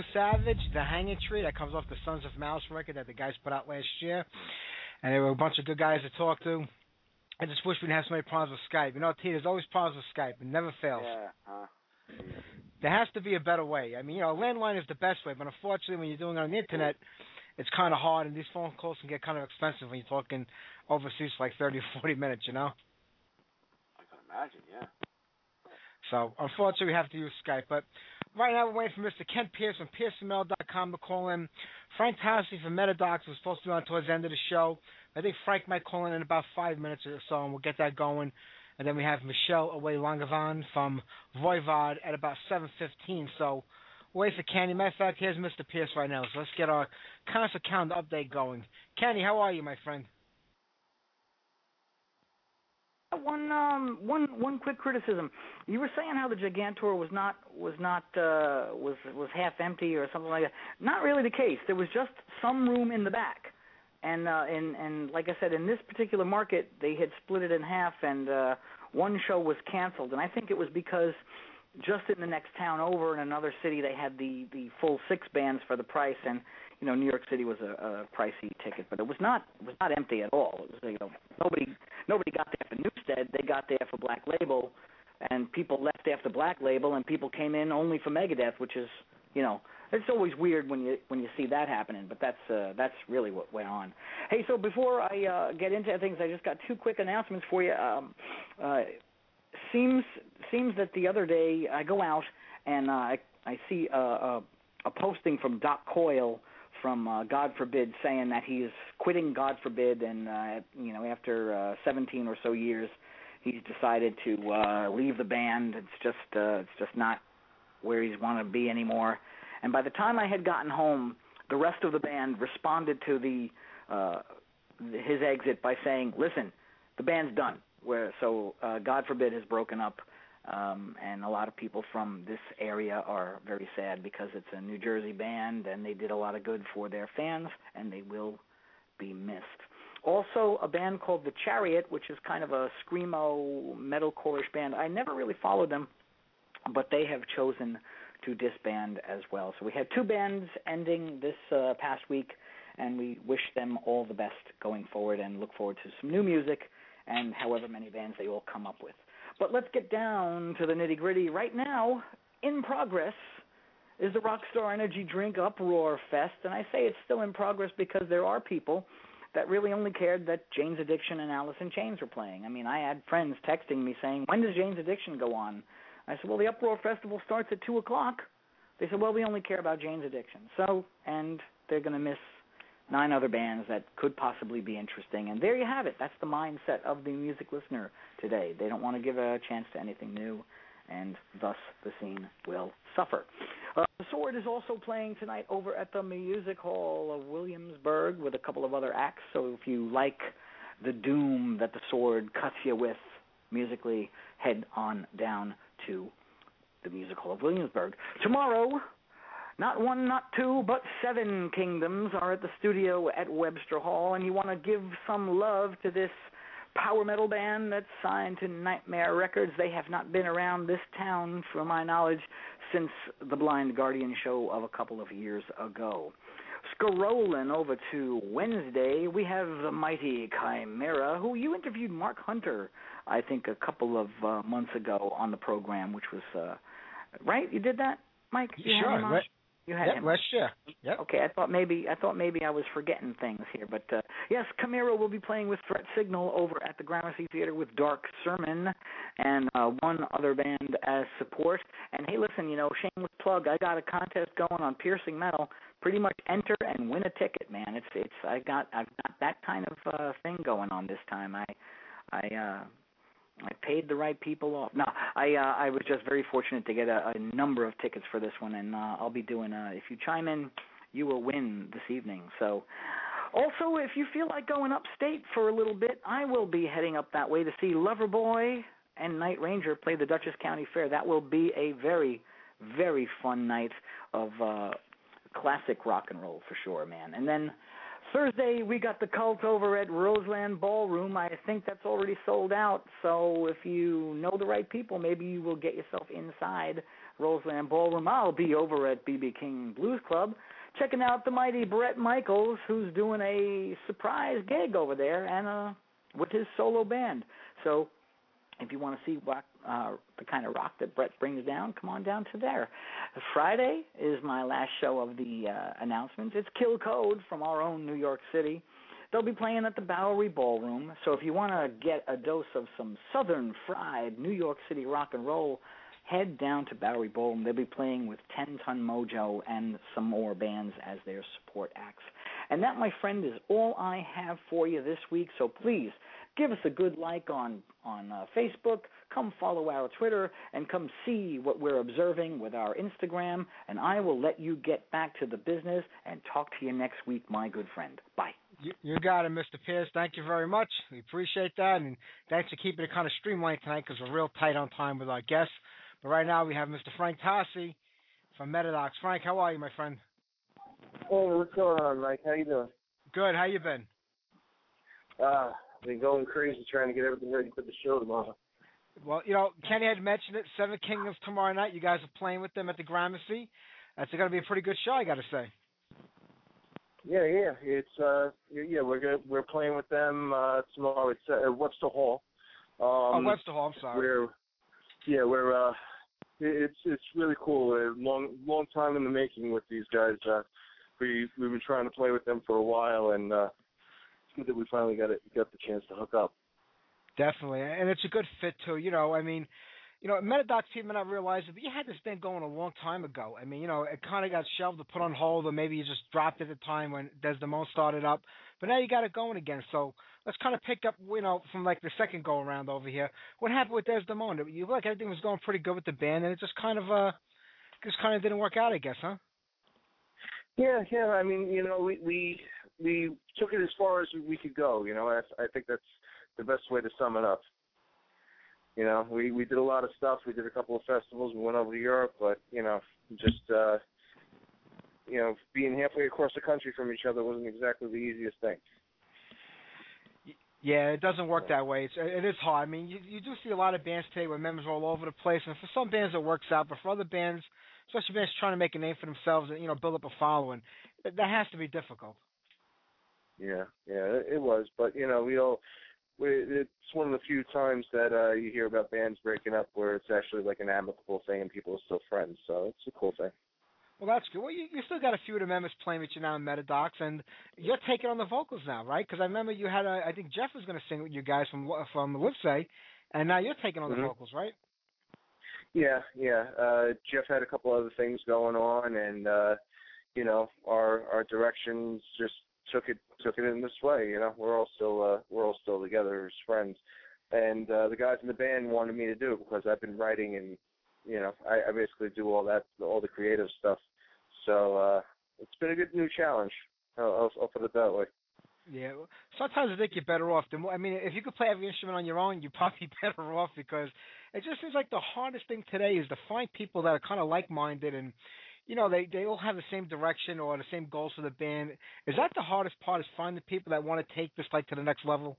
That's Savage, The Hanging Tree. That comes off the Sons of Malice record that the guys put out last year. And there were a bunch of good guys to talk to. I just wish we didn't have so many problems with Skype. You know, T, there's always problems with Skype. It never fails. Yeah. Huh? There has to be a better way. I mean, you know, a landline is the best way, but unfortunately, when you're doing it on the internet, it's kind of hard, and these phone calls can get kind of expensive when you're talking overseas for like 30 or 40 minutes, you know? I can imagine. Yeah. So unfortunately, we have to use Skype. But right now, we're waiting for Mr. Kent Pierce from PiercingMetal.com to call in. Frank Tosi from Metadox was supposed to be on towards the end of the show. I think Frank might call in in about five minutes or so, and we'll get that going. And then we have Michel Away Langevin from Voivod at about 7.15. So wait for Kenny. Matter of fact, here's Mr. Pierce right now. So let's get our concert calendar update going. Kenny, how are you, my friend? One um one one quick criticism. You were saying how the Gigantour was not was not uh was was half empty or something like that. Not really the case. There was just some room in the back. And uh and and like I said in this particular market they had split it in half and uh one show was canceled and I think it was because just in the next town over in another city they had the the full six bands for the price and you know New York City was a, a pricey ticket but it was not it was not empty at all. It was you know nobody nobody got there for Newsted. They got there for Black Label and people left after Black Label and people came in only for Megadeth which is you know it's always weird when you when you see that happening but that's uh that's really what went on. Hey so before I uh get into things I just got two quick announcements for you. Um uh seems seems that the other day I go out and uh, I I see a, a a posting from Doc Coyle from uh, God Forbid saying that he is quitting God Forbid and uh, you know after uh, 17 or so years he's decided to uh, leave the band. It's just uh, it's just not where he's want to be anymore. And by the time I had gotten home, the rest of the band responded to the uh, his exit by saying, "Listen, the band's done. Where so uh, God forbid has broken up, um, and a lot of people from this area are very sad because it's a New Jersey band and they did a lot of good for their fans, and they will be missed." Also, a band called The Chariot, which is kind of a screamo metalcore-ish band. I never really followed them, but they have chosen to disband as well. So we had two bands ending this uh, past week, and we wish them all the best going forward and look forward to some new music and however many bands they all come up with. But let's get down to the nitty gritty. Right now, in progress, is the Rockstar Energy Drink Uproar Fest, and I say it's still in progress because there are people that really only cared that Jane's Addiction and Alice in Chains were playing. I mean, I had friends texting me saying, "When does Jane's Addiction go on?" I said, "Well, the Uproar Festival starts at two o'clock." They said, "Well, we only care about Jane's Addiction." So, and they're going to miss nine other bands that could possibly be interesting. And there you have it. That's the mindset of the music listener today. They don't want to give a chance to anything new, and thus the scene will suffer. Uh, the Sword is also playing tonight over at the Music Hall of Williamsburg with a couple of other acts. So if you like the doom that the Sword cuts you with musically, head on down to the Music Hall of Williamsburg. Tomorrow, not one, not two, but seven kingdoms are at the studio at Webster Hall, and you want to give some love to this power metal band that's signed to Nightmare Records. They have not been around this town, from my knowledge, since the Blind Guardian show of a couple of years ago. Scrolling over to Wednesday, we have the mighty Chimaira, who you interviewed Mark Hunter, I think, a couple of uh, months ago on the program, which was uh, right. You did that, Mike? You sure. Right. You had Yep, him. last year. Yep. Okay, I thought maybe I thought maybe I was forgetting things here, but uh, yes, Chimaira will be playing with Threat Signal over at the Gramercy Theater with Dark Sermon and uh, one other band as support. And hey, listen, you know, shameless plug, I got a contest going on Piercing Metal. Pretty much enter and win a ticket, man. It's it's I got I've got that kind of uh, thing going on this time. I I uh I paid the right people off. No, I uh, I was just very fortunate to get a, a number of tickets for this one, and uh, I'll be doing. Uh, if you chime in, you will win this evening. So, also if you feel like going upstate for a little bit, I will be heading up that way to see Loverboy and Night Ranger play the Dutchess County Fair. That will be a very very fun night of uh classic rock and roll for sure, man. And then Thursday we got the cult over at Roseland Ballroom. I think that's already sold out. So if you know the right people, maybe you will get yourself inside Roseland Ballroom. I'll be over at BB King Blues Club checking out the mighty Bret Michaels, who's doing a surprise gig over there and uh with his solo band. So if you want to see rock, uh, the kind of rock that Bret brings down, come on down to there. Friday is my last show of the uh, announcements. It's Kill Code from our own New York City. They'll be playing at the Bowery Ballroom. So if you want to get a dose of some southern fried New York City rock and roll, head down to Bowery Ballroom. They'll be playing with 10 Ton Mojo and some more bands as their support acts. And that, my friend, is all I have for you this week. So please give us a good like on on uh, Facebook. Come follow our Twitter and come see what we're observing with our Instagram. And I will let you get back to the business and talk to you next week, my good friend. Bye. You, you got it, Mr. Pierce. Thank you very much. We appreciate that, and thanks for keeping it kind of streamlined tonight because we're real tight on time with our guests. But right now we have Mr. Frank Tosi from Metadox. Frank, how are you, my friend? Hey, what's going on, Mike? How you doing? Good. How you been? Uh, been going crazy trying to get everything ready for the show tomorrow. Well, you know, Kenny had mentioned it. Seven Kingdoms tomorrow night. You guys are playing with them at the Gramercy. That's going to be a pretty good show, I got to say. Yeah, yeah, it's uh, yeah, we're good. We're playing with them uh tomorrow. It's uh, at Webster Hall. Um, oh, Webster Hall. I'm sorry. We're yeah, we're uh, it's it's really cool. A long long time in the making with these guys. Uh, we we've been trying to play with them for a while, and uh, it's good that we finally got it got the chance to hook up. Definitely, and it's a good fit too. You know, I mean, you know, Metadox people may not realize it, but you had this thing going a long time ago. I mean, you know, it kind of got shelved or put on hold, or maybe you just dropped it at the time when Desdemona started up. But now you got it going again. So let's kind of pick up, you know, from like the second go around over here. What happened with Desdemona? You like everything was going pretty good with the band, and it just kind of uh, just kind of didn't work out, I guess, huh? Yeah, yeah. I mean, you know, we we we took it as far as we could go. You know, I, I think that's the best way to sum it up. You know, we we did a lot of stuff. We did a couple of festivals. We went over to Europe, but you know, just uh, you know, being halfway across the country from each other wasn't exactly the easiest thing. Yeah, it doesn't work that way. It's it is hard. I mean, you you do see a lot of bands today where members are all over the place, and for some bands it works out, but for other bands, especially bands trying to make a name for themselves and you know build up a following, that, that has to be difficult. Yeah, yeah, it, was. But you know, we all it's one of the few times that uh you hear about bands breaking up where it's actually like an amicable thing and people are still friends. So it's a cool thing. Well, that's good. Well, you, you still got a few of the members playing with you now in Metadox, and you're taking on the vocals now, right? Because I remember you had a, I think Jeff was going to sing with you guys from from Lipsay, and now you're taking on Mhm. the vocals, right? Yeah, yeah. Uh Jeff had a couple other things going on and uh you know, our our directions just took it took it in this way. You know, we're all still uh, we're all still together as friends, and uh, the guys in the band wanted me to do it because I've been writing and you know I, I basically do all that all the creative stuff. So uh, it's been a good new challenge. I'll, I'll, I'll put it that way. Yeah, sometimes I think you're better off. The more, I mean, if you could play every instrument on your own, you're probably be better off because it just seems like the hardest thing today is to find people that are kind of like-minded and, you know, they they all have the same direction or the same goals for the band. Is that the hardest part? Is finding people that want to take this like to the next level?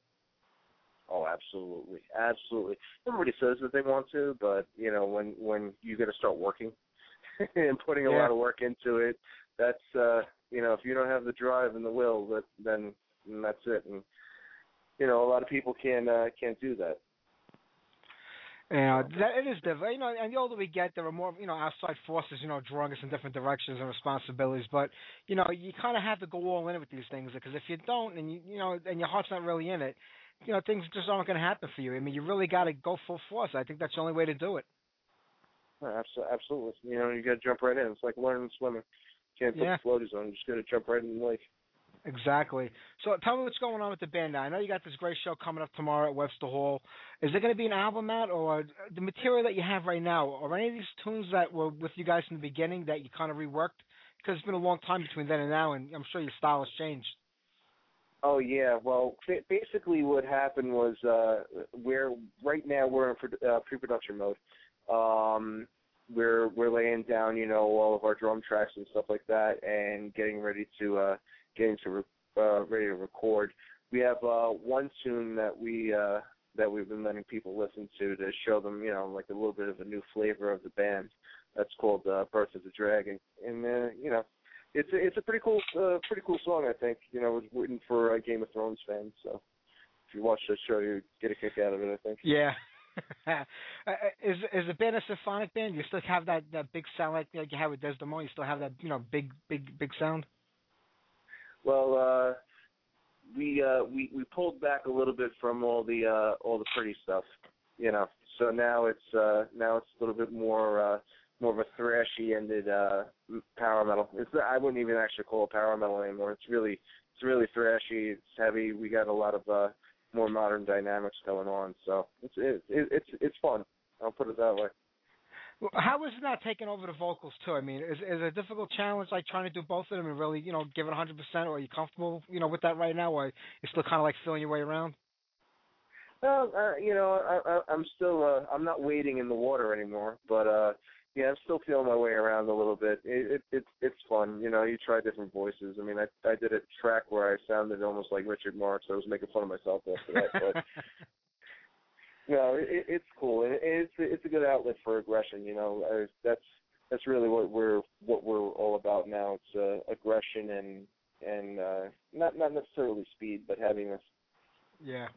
Oh, absolutely, absolutely. Everybody says that they want to, but you know, when when you got to start working and putting a Yeah. lot of work into it, that's uh, you know, if you don't have the drive and the will, that then then that's it. And you know, a lot of people can uh, can't do that. Know, that it is different. You know, and the older we get, there are more, you know, outside forces, you know, drawing us in different directions and responsibilities. But you know, you kind of have to go all in with these things because if you don't, and you, you know, and your heart's not really in it, you know, things just aren't going to happen for you. I mean, you really got to go full force. I think that's the only way to do it. Uh, absolutely, absolutely. You know, you got to jump right in. It's like learning swimming. You can't put Yeah. the floaties on. You just got to jump right in the lake. Exactly. So tell me what's going on with the band now. I know you got this great show coming up tomorrow at Webster Hall. Is there going to be an album out, or the material that you have right now? or any of these tunes that were with you guys in the beginning that you kind of reworked? Because it's been a long time between then and now, and I'm sure your style has changed. Oh yeah, well, basically what happened was uh we're right now we're in uh, pre-production mode. Um we're we're laying down, you know, all of our drum tracks and stuff like that and getting ready to uh getting to re- uh ready to record. We have uh one tune that we uh that we've been letting people listen to to show them, you know, like a little bit of a new flavor of the band. That's called uh Birth of the Dragon. And uh, you know, it's a, it's a pretty cool uh, pretty cool song I think. You know, it was written for uh, Game of Thrones fans, so if you watch the show you get a kick out of it, I think. Yeah. Uh, is is the band a symphonic band? You still have that that big sound like like you have with Desdemona. You still have that you know big big big sound. Well, uh we uh we we pulled back a little bit from all the uh all the pretty stuff, you know. So now it's uh now it's a little bit more uh more of a thrashy ended uh power metal. It's I wouldn't even actually call it power metal anymore. It's really it's really thrashy, it's heavy. We got a lot of uh more modern dynamics going on. So it's it, it, it's it's fun. I'll put it that way. How is it not taking over the vocals too? I mean, is is it a difficult challenge like trying to do both of them and really you know give it 100 percent, or are you comfortable you know with that right now, or you're still kind of like feeling your way around? Well, uh, you know, I, I, I'm still uh, I'm not wading in the water anymore, but uh, yeah, I'm still feeling my way around a little bit. It, it it's it's fun, you know. You try different voices. I mean, I I did a track where I sounded almost like Richard Marx. I was making fun of myself after that, but no, it, it's cool. and It's it's a good outlet for aggression. You know, I, that's that's really what we're what we're all about now. It's uh, aggression and and uh, not not necessarily speed, but heaviness. Yeah.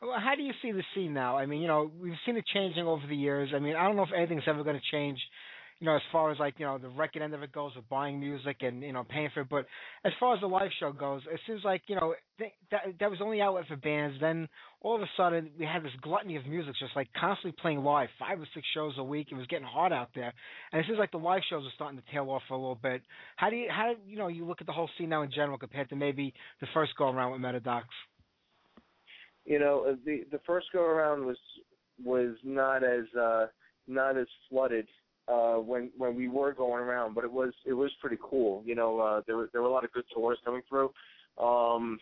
Well, how do you see the scene now? I mean, you know, we've seen it changing over the years. I mean, I don't know if anything's ever going to change, you know, as far as like, you know, the record end of it goes with buying music and, you know, paying for it. But as far as the live show goes, it seems like, you know, th- that that was the only outlet for bands. Then all of a sudden we had this gluttony of music just like constantly playing live, five or six shows a week. It was getting hard out there. And it seems like the live shows are starting to tail off a little bit. How do you, how, you know, you look at the whole scene now in general compared to maybe the first go around with Metadox? you know uh, the the first go around was was not as uh not as flooded uh when when we were going around but it was it was pretty cool you know uh there were there were a lot of good tours coming through um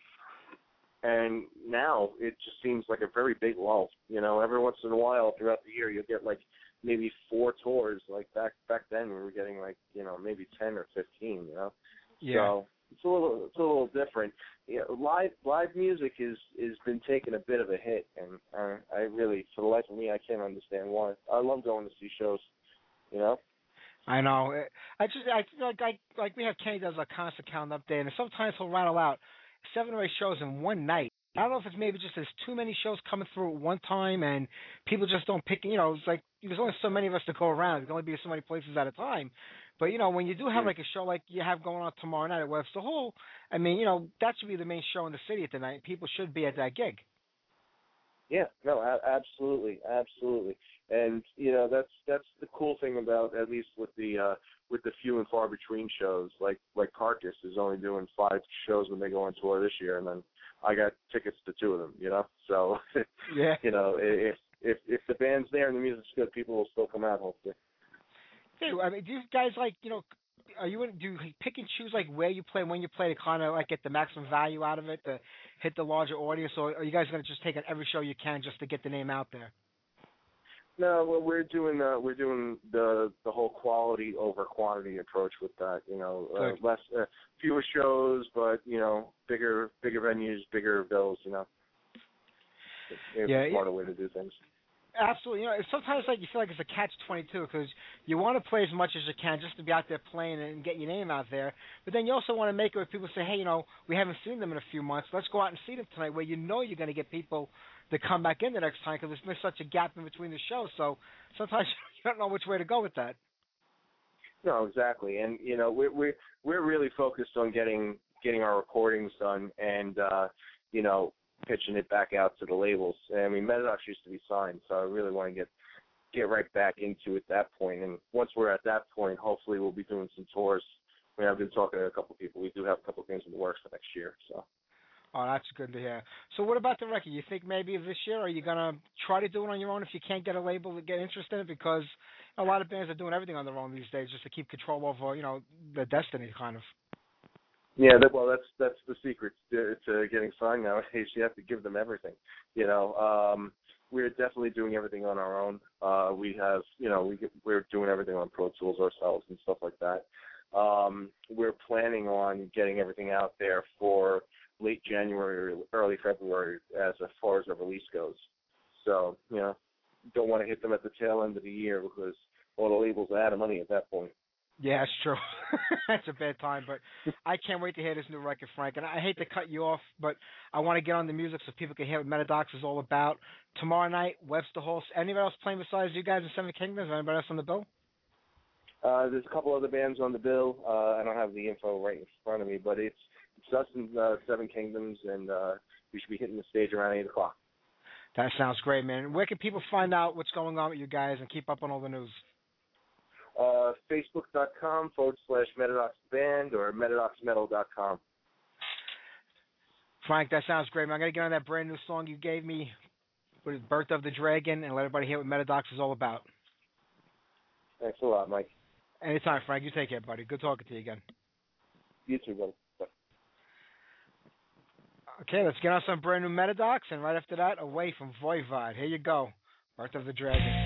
and now it just seems like a very big lull you know every once in a while throughout the year you'll get like maybe four tours like back back then we were getting like you know maybe 10 or 15 you know so it's a little it's a little different. Yeah, live live music is is been taking a bit of a hit, and uh, I really, for the life of me, I can't understand why. I love going to see shows. You know. I know. I just I like I like we have Kenny does a concert count up there, and sometimes he'll rattle out seven or eight shows in one night. I don't know if it's maybe just there's too many shows coming through at one time, and people just don't pick. You know, it's like there's only so many of us to go around. There can only be so many places at a time. But you know, when you do have like a show like you have going on tomorrow night at Webster Hall, I mean, you know, that should be the main show in the city at the night. People should be at that gig. Yeah, no, a- absolutely, absolutely, and you know that's that's the cool thing about at least with the uh with the few and far between shows. Like like Carcass is only doing five shows when they go on tour this year, and then I got tickets to two of them. You know, so Yeah. you know if if if the band's there and the music's good, people will still come out. Hopefully. Hey, I mean, do you guys like you know? Are you do you pick and choose like where you play, when you play to kind of like get the maximum value out of it to hit the larger audience, or are you guys going to just take on every show you can just to get the name out there? No, well, we're doing uh, we're doing the the whole quality over quantity approach with that. You know, uh, Good. less uh, fewer shows, but you know, bigger bigger venues, bigger bills. You know, it's Yeah, a smarter way to do things. Absolutely. You know, sometimes like you feel like it's a catch twenty two because you want to play as much as you can just to be out there playing and get your name out there, but then you also want to make it where people say, hey, you know, we haven't seen them in a few months. Let's go out and see them tonight, where you know you're going to get people to come back in the next time because there's such a gap in between the shows. So sometimes you don't know which way to go with that. No, exactly, and you know, we're we're we're really focused on getting getting our recordings done and uh, you know pitching it back out to the labels. I mean, Metadox used to be signed, so I really want to get get right back into it at that point. And once we're at that point, hopefully we'll be doing some tours. I mean, I've been talking to a couple of people. We do have a couple of things in the works for next year. So Oh, that's good to hear. So what about the record? You think maybe this year are you gonna try to do it on your own if you can't get a label to get interest in? Because a lot of bands are doing everything on their own these days just to keep control over, uh, you know, their destiny kind of. Yeah, that, well, that's that's the secret to, to getting signed nowadays. You have to give them everything. You know, um, we're definitely doing everything on our own. Uh, we have, you know, we get, we're doing everything on Pro Tools ourselves and stuff like that. Um, we're planning on getting everything out there for late January or early February as far as the release goes. So, you know, don't want to hit them at the tail end of the year because all the labels are out of money at that point. Yeah, it's true. That's a bad time, but I can't wait to hear this new record, Frank. And I hate to cut you off, but I want to get on the music so people can hear what Metadox is all about. Tomorrow night, Webster Hall. Anybody else playing besides you guys in Seven Kingdoms? Anybody else on the bill? Uh, there's a couple other bands on the bill. Uh, I don't have the info right in front of me, but it's it's us and uh, Seven Kingdoms, and uh, we should be hitting the stage around eight o'clock. That sounds great, man. Where can people find out what's going on with you guys and keep up on all the news? Uh, Facebook.com forward slash Metadox Band or MetadoxMetal.com. Frank, that sounds great, man. I'm gonna get on that brand new song you gave me, with Birth of the Dragon, and let everybody hear what Metadox is all about. Thanks a lot, Mike. Anytime, Frank. You take care, buddy. Good talking to you again. You too. Bye. Okay, let's get on some brand new Metadox, and right after that, away from Voivod. Here you go, Birth of the Dragon.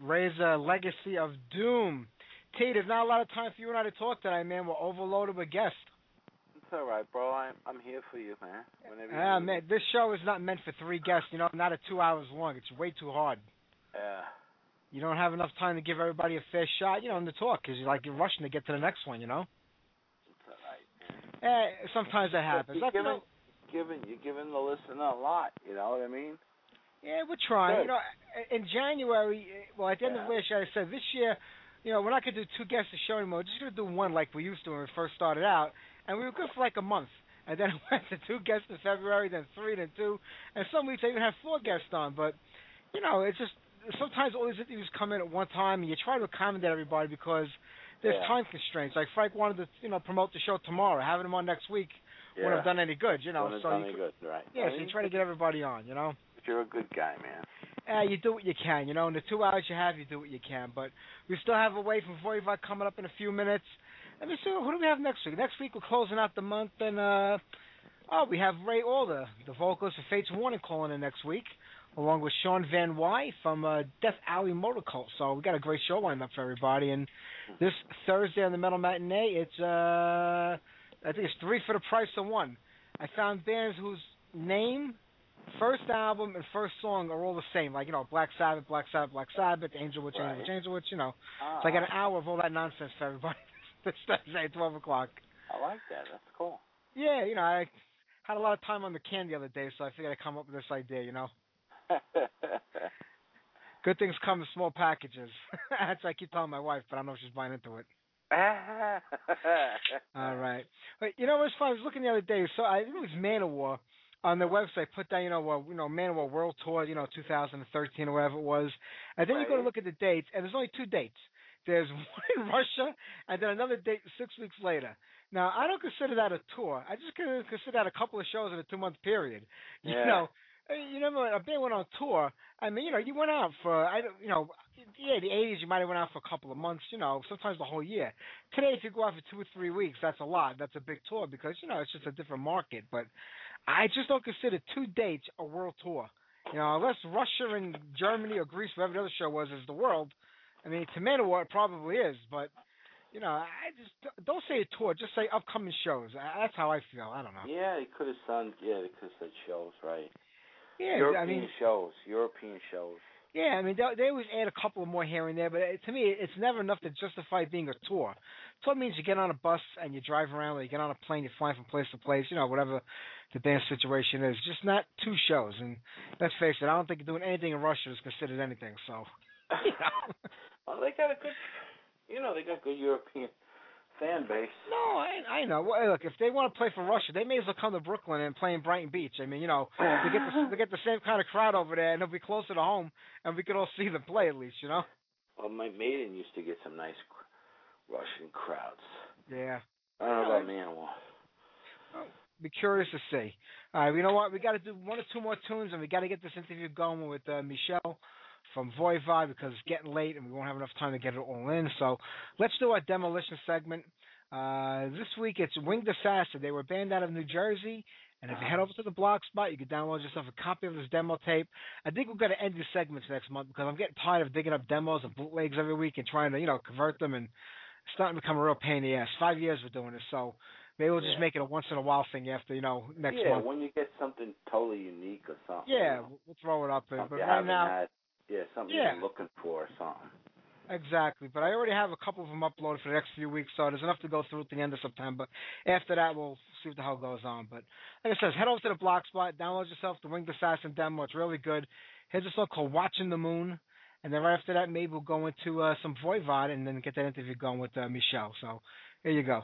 Right, Razor Legacy of Doom. T, there's not a lot of time for you and I to talk tonight, man. We're overloaded with guests. It's all right, bro. I'm I'm here for you, man. Whenever you Ah, man, this show is not meant for three guests. You know, not a two hours long. It's way too hard. Yeah. You don't have enough time to give everybody a fair shot, you know, in the talk because you're like you're rushing to get to the next one. You know. It's all right. Eh, sometimes that happens. You're giving, you're giving the listener a lot. You know what I mean? Yeah, we're trying. Good. You know, in January, well, at the end of Yeah. last year, I said this year, you know, we're not going to do two guests a show anymore. We're just going to do one like we used to when we first started out, and we were good for like a month. And then it went to two guests in February, then three, then two, and some weeks I even have four guests on. But you know, it's just sometimes all these interviews come in at one time, and you try to accommodate everybody because there's Yeah. time constraints. Like Frank wanted to, you know, promote the show tomorrow, having him on next week Yeah. wouldn't have done any good, you know. Wouldn't so have you done could- any good, right? yeah, I so you try to get everybody on, you know. You're a good guy, man. Uh, you do what you can, you know. In the two hours you have, you do what you can. But we still have away from Voivod coming up in a few minutes. Let me see who do we have next week. Next week we're closing out the month, and uh, oh, we have Ray Alder, the vocalist of Fates Warning, calling in next week, along with Sean Van Wy from uh, Death Alley Motor Cult. So we got a great show lined up for everybody. And this Thursday on the Metal Matinee, it's uh, I think it's three for the price of one. I found bands whose name first album and first song are all the same. Like, you know, Black Sabbath, Black Sabbath, Black Sabbath, Angel Witch, Angel Witch, Angel Witch, you know. Ah, So I got an hour of all that nonsense for everybody this Thursday at 12 o'clock. I like that. That's cool. Yeah, you know, I had a lot of time on the can the other day, so I figured I'd come up with this idea, you know. Good things come in small packages. That's what I keep telling my wife, but I don't know if she's buying into it. All right. But you know what's fun? I was looking the other day. So I think it was Manowar on their website put down, you know, well, you know, Manowar World Tour, you know, 2013 or whatever it was. And then you go to look at the dates, and there's only two dates. There's one in Russia, and then another date six weeks later. Now I don't consider that a tour. I just consider that a couple of shows in a two month period. You Yeah. know. uh, You remember a band went on tour. I mean, you know, you went out for I don't, you know, yeah, the '80s you might have went out for a couple of months. You know, sometimes the whole year. Today, if you go out for two or three weeks, that's a lot. That's a big tour because you know it's just a different market. But I just don't consider two dates a world tour. You know, unless Russia and Germany or Greece, wherever the other show was, is the world. I mean, to Manowar it probably is, but you know, I just don't say a tour. Just say upcoming shows. That's how I feel. I don't know. yeah, it could have done. Yeah, it could have said shows, right? Yeah, European I mean, shows. European shows. Yeah, I mean they, they always add a couple more here and there, but it, to me it's never enough to justify being a tour. Tour means you get on a bus and you drive around, or you get on a plane, you fly from place to place, you know, whatever the dance situation is. Just not two shows. And let's face it, I don't think doing anything in Russia is considered anything. So, you know. well, they got a good. You know, they got good European fan base. no, I I know. Well, look, if they want to play for Russia, they may as well come to Brooklyn and play in Brighton Beach. I mean, you know, they get the, they get the same kind of crowd over there, and it'll be closer to home, and we could all see them play at least, you know. Well, my maiden used to get some nice cr- Russian crowds. Yeah. I don't know about Manowar. be curious to see. All right, you know what? We got to do one or two more tunes, and we got to get this interview going with uh, Michel from Voivod because it's getting late and we won't have enough time to get it all in. So let's do our demolition segment. Uh, this week it's Winged Assassin. They were banned out of New Jersey. And if you head over to the blog spot, you can download yourself a copy of this demo tape. I think we're going to end these segments next month because I'm getting tired of digging up demos and bootlegs every week and trying to, you know, convert them. And it's starting to become a real pain in the ass. Five years we're doing this, so maybe we'll just Yeah. make it a once in a while thing after, you know, next yeah, month. when you get something totally unique or something. Yeah, you know, we'll throw it up there. But right now, had. Yeah, something Yeah. you're looking for or something. exactly. But I already have a couple of them uploaded for the next few weeks, so there's enough to go through at the end of September. After that, we'll see what the hell goes on. But like I said, head over to the blog spot, download yourself the Winged Assassin demo. It's really good. Here's a song called Watching the Moon. And then right after that, maybe we'll go into uh, some Voivod and then get that interview going with uh, Michel. So here you go.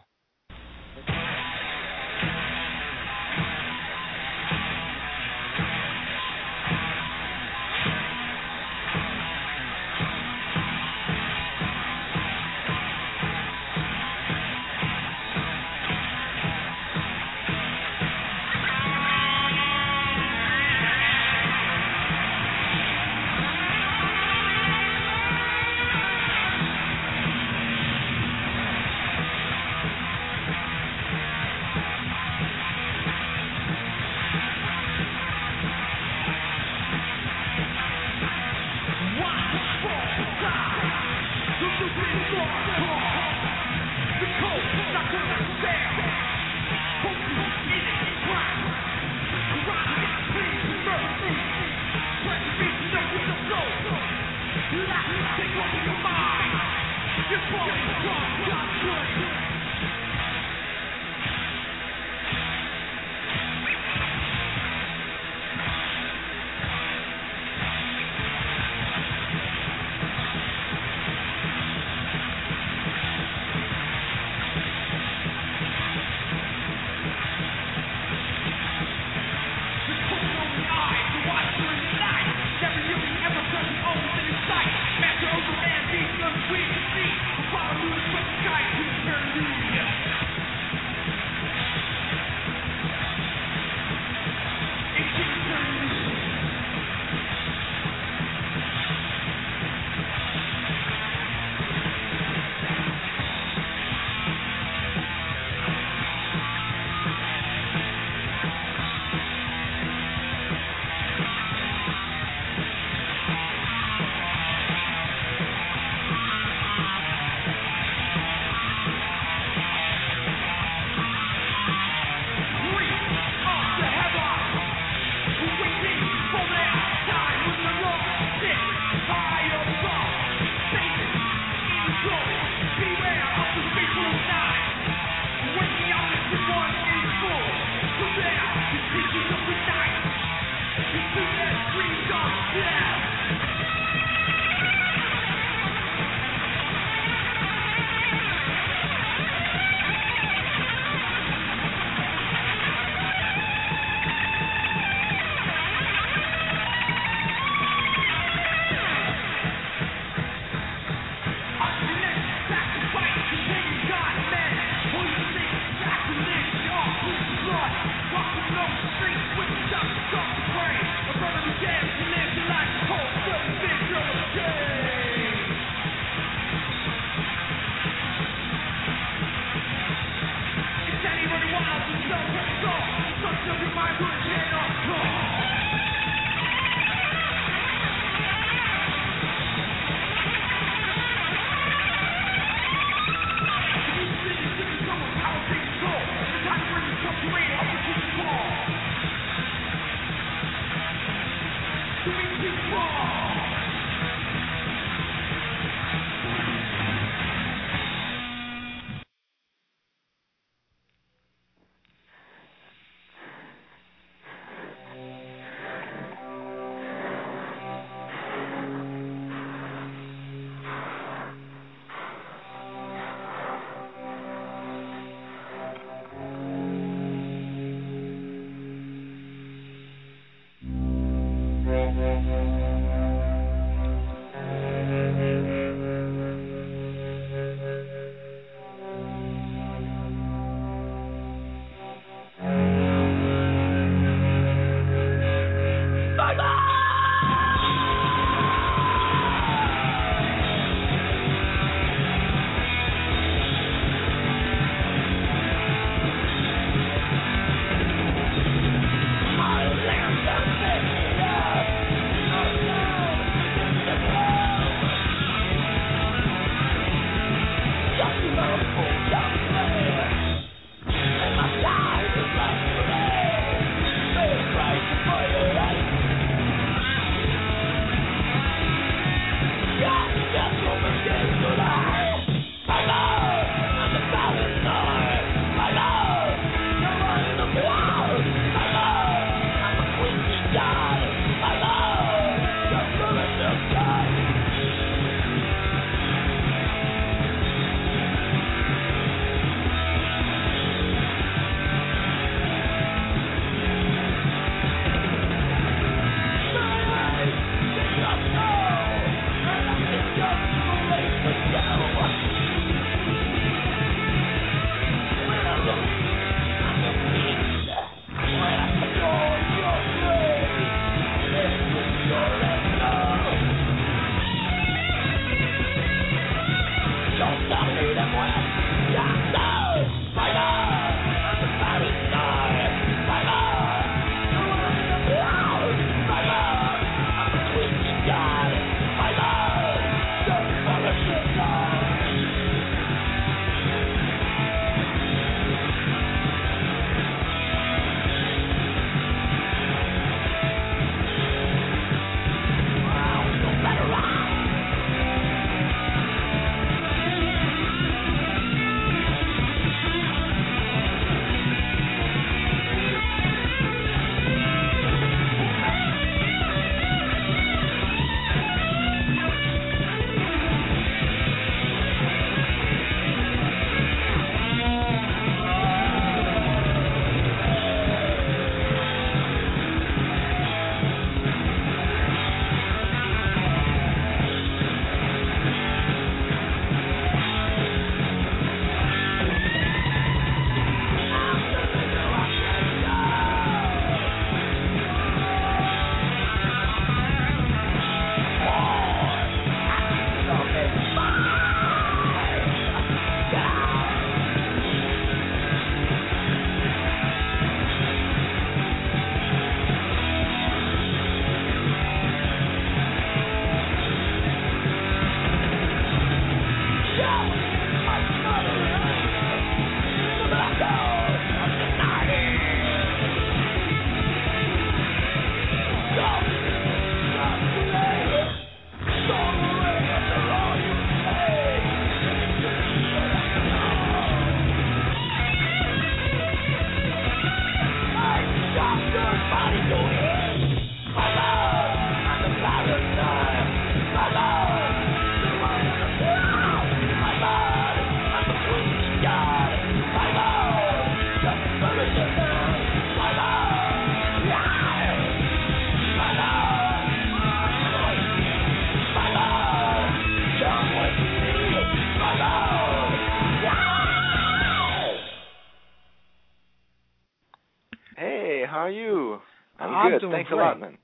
Thanks great. a lot, man.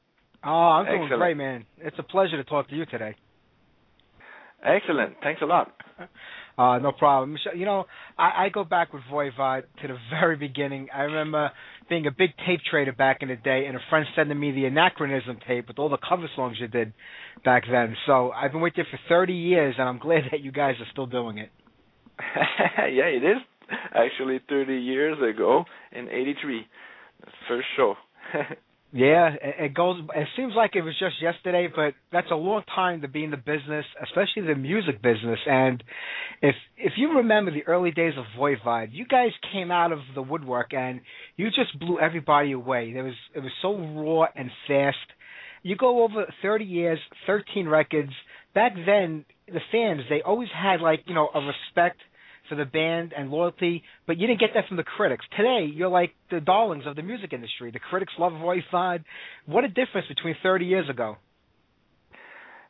Oh, I'm doing great, man. It's a pleasure to talk to you today. Excellent. Thanks a lot. Uh, no problem. Michel, You know, I, I go back with Voivod to the very beginning. I remember being a big tape trader back in the day, and a friend sending me the Anachronism tape with all the cover songs you did back then. So I've been with you for 30 years, and I'm glad that you guys are still doing it. yeah, it is actually 30 years ago in '83, first show. Yeah, it, it goes. It seems like it was just yesterday, but that's a long time to be in the business, especially the music business. And if if you remember the early days of Voivod, you guys came out of the woodwork and you just blew everybody away. There was it was so raw and fast. You go over 30 years, 13 records. Back then, the fans they always had like you know a respect for the band and loyalty, but you didn't get that from the critics. Today, you're like the darlings of the music industry. The critics love Voivod. What a difference between 30 years ago.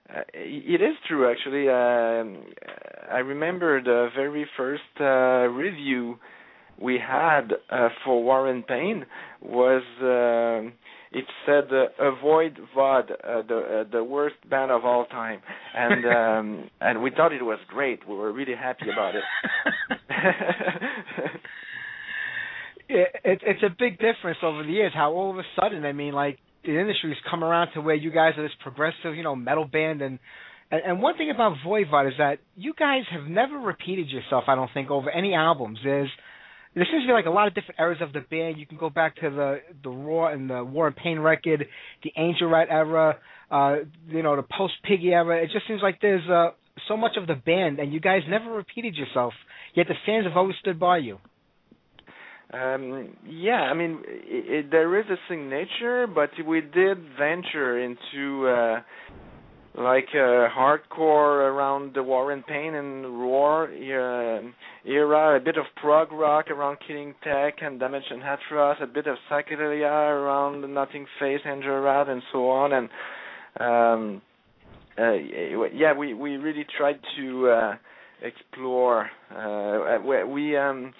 Uh, it is true, actually. Um I remember the very first uh, review we had uh, for War and Pain was uh, it said uh, avoid VOD, uh, the uh, the worst band of all time, and um, and we thought it was great. We were really happy about it. it, it, it's a big difference over the years. How all of a sudden, I mean, like the industry's come around to where you guys are this progressive, you know, metal band, and and, and one thing about Voivod is that you guys have never repeated yourself. I don't think over any albums. There's there seems to be like a lot of different eras of the band. You can go back to the the Roar and the War and Pain record, the Angel Rat era, uh, you know, the post Piggy era. It just seems like there's uh, so much of the band, and you guys never repeated yourself. Yet the fans have always stood by you. Um, yeah, I mean, it, it, there is a signature, but we did venture into uh, like uh, hardcore around the War and Pain and Roar uh, era, a bit of prog rock around Killing Tech and Dimension Hatröss, a bit of psychedelia around Nothing Face, Angel Rat, and so on. And um, uh, yeah, we we really tried to uh, explore. Uh, we um,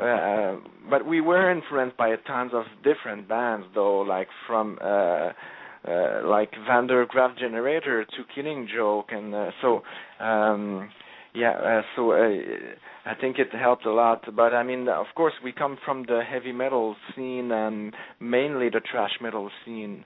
uh, but we were influenced by tons of different bands, though, like from uh, uh, like Van der Graaf Generator to Killing Joke, and uh, so um, yeah, uh, so uh, I think it helped a lot. But I mean, of course, we come from the heavy metal scene and mainly the thrash metal scene.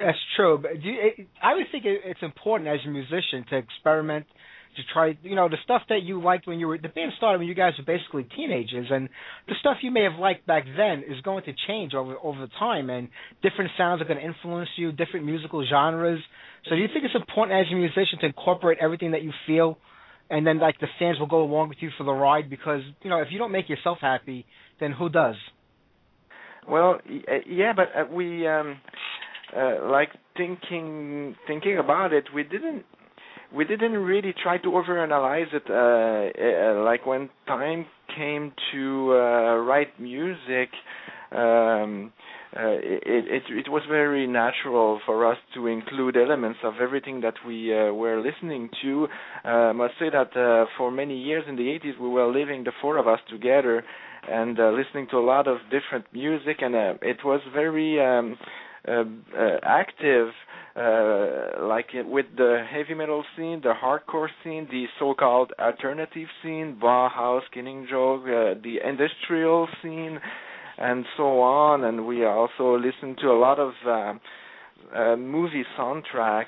That's true, but you, it, I would think it, it's important as a musician to experiment to try you know the stuff that you liked when you were the band started when you guys were basically teenagers and the stuff you may have liked back then is going to change over over time and different sounds are going to influence you different musical genres. So do you think it's important as a musician to incorporate everything that you feel and then like the fans will go along with you for the ride? Because you know if you don't make yourself happy then who does? Well yeah but uh, we um uh, like thinking thinking about it we didn't we didn't really try to overanalyze it. Uh, uh, like when time came to uh, write music, um, uh, it, it it was very natural for us to include elements of everything that we uh, were listening to. Uh, I must say that uh, for many years in the 80s we were living the four of us together and uh, listening to a lot of different music, and uh, it was very um, uh, uh, active uh, like with the heavy metal scene, the hardcore scene, the so-called alternative scene, Bauhaus, Killing Joke, uh, the industrial scene, and so on. And we also listen to a lot of uh, uh, movie soundtracks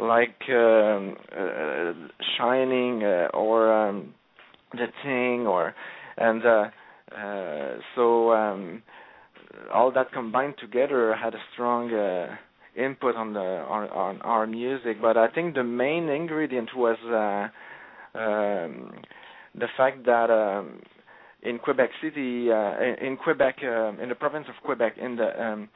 like um, uh, Shining uh, or um, The Thing, or and uh, uh, so um, all that combined together had a strong. Uh, input on the on, on our music, but I think the main ingredient was uh, um, the fact that um, in Quebec City, uh, in Quebec, uh, in the province of Quebec, in the um,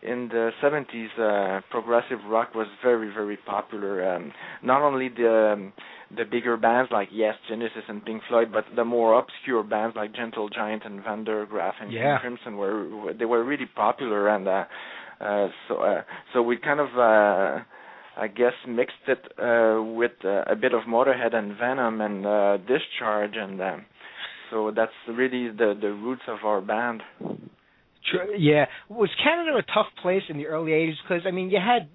in the 70s, uh, progressive rock was very very popular. Um, not only the um, the bigger bands like Yes, Genesis, and Pink Floyd, but the more obscure bands like Gentle Giant and Van der Graaf and yeah. Crimson were they were really popular and. Uh, uh, so uh, so we kind of uh, I guess mixed it uh, with uh, a bit of Motorhead and Venom and uh, Discharge, and uh, so that's really the the roots of our band. True. Yeah, was Canada a tough place in the early '80s? Because I mean, you had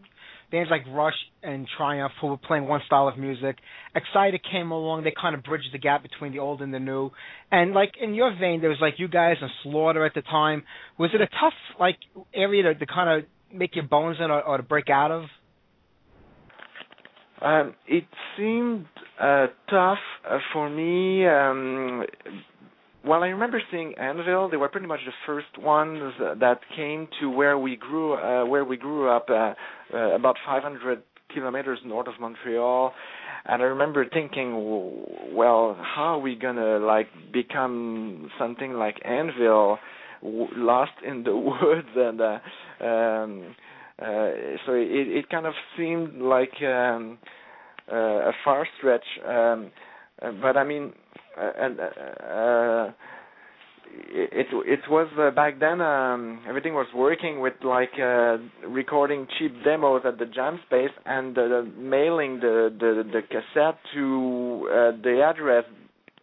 bands like Rush and Triumph who were playing one style of music. Exciter came along; they kind of bridged the gap between the old and the new. And like in your vein, there was like you guys and Slaughter at the time. Was it a tough like area to, to kind of make your bones in or, or to break out of? Um, it seemed uh, tough uh, for me. Um, well, I remember seeing Anvil. They were pretty much the first ones that came to where we grew, uh, where we grew up, uh, uh, about 500 kilometers north of Montreal. And I remember thinking, well, how are we gonna like become something like Anvil, w- lost in the woods? And uh, um, uh, so it, it kind of seemed like um, uh, a far stretch. Um, uh, but I mean, and uh, it it was uh, back then um everything was working with like uh recording cheap demos at the jam space and uh, mailing the the the cassette to uh, the address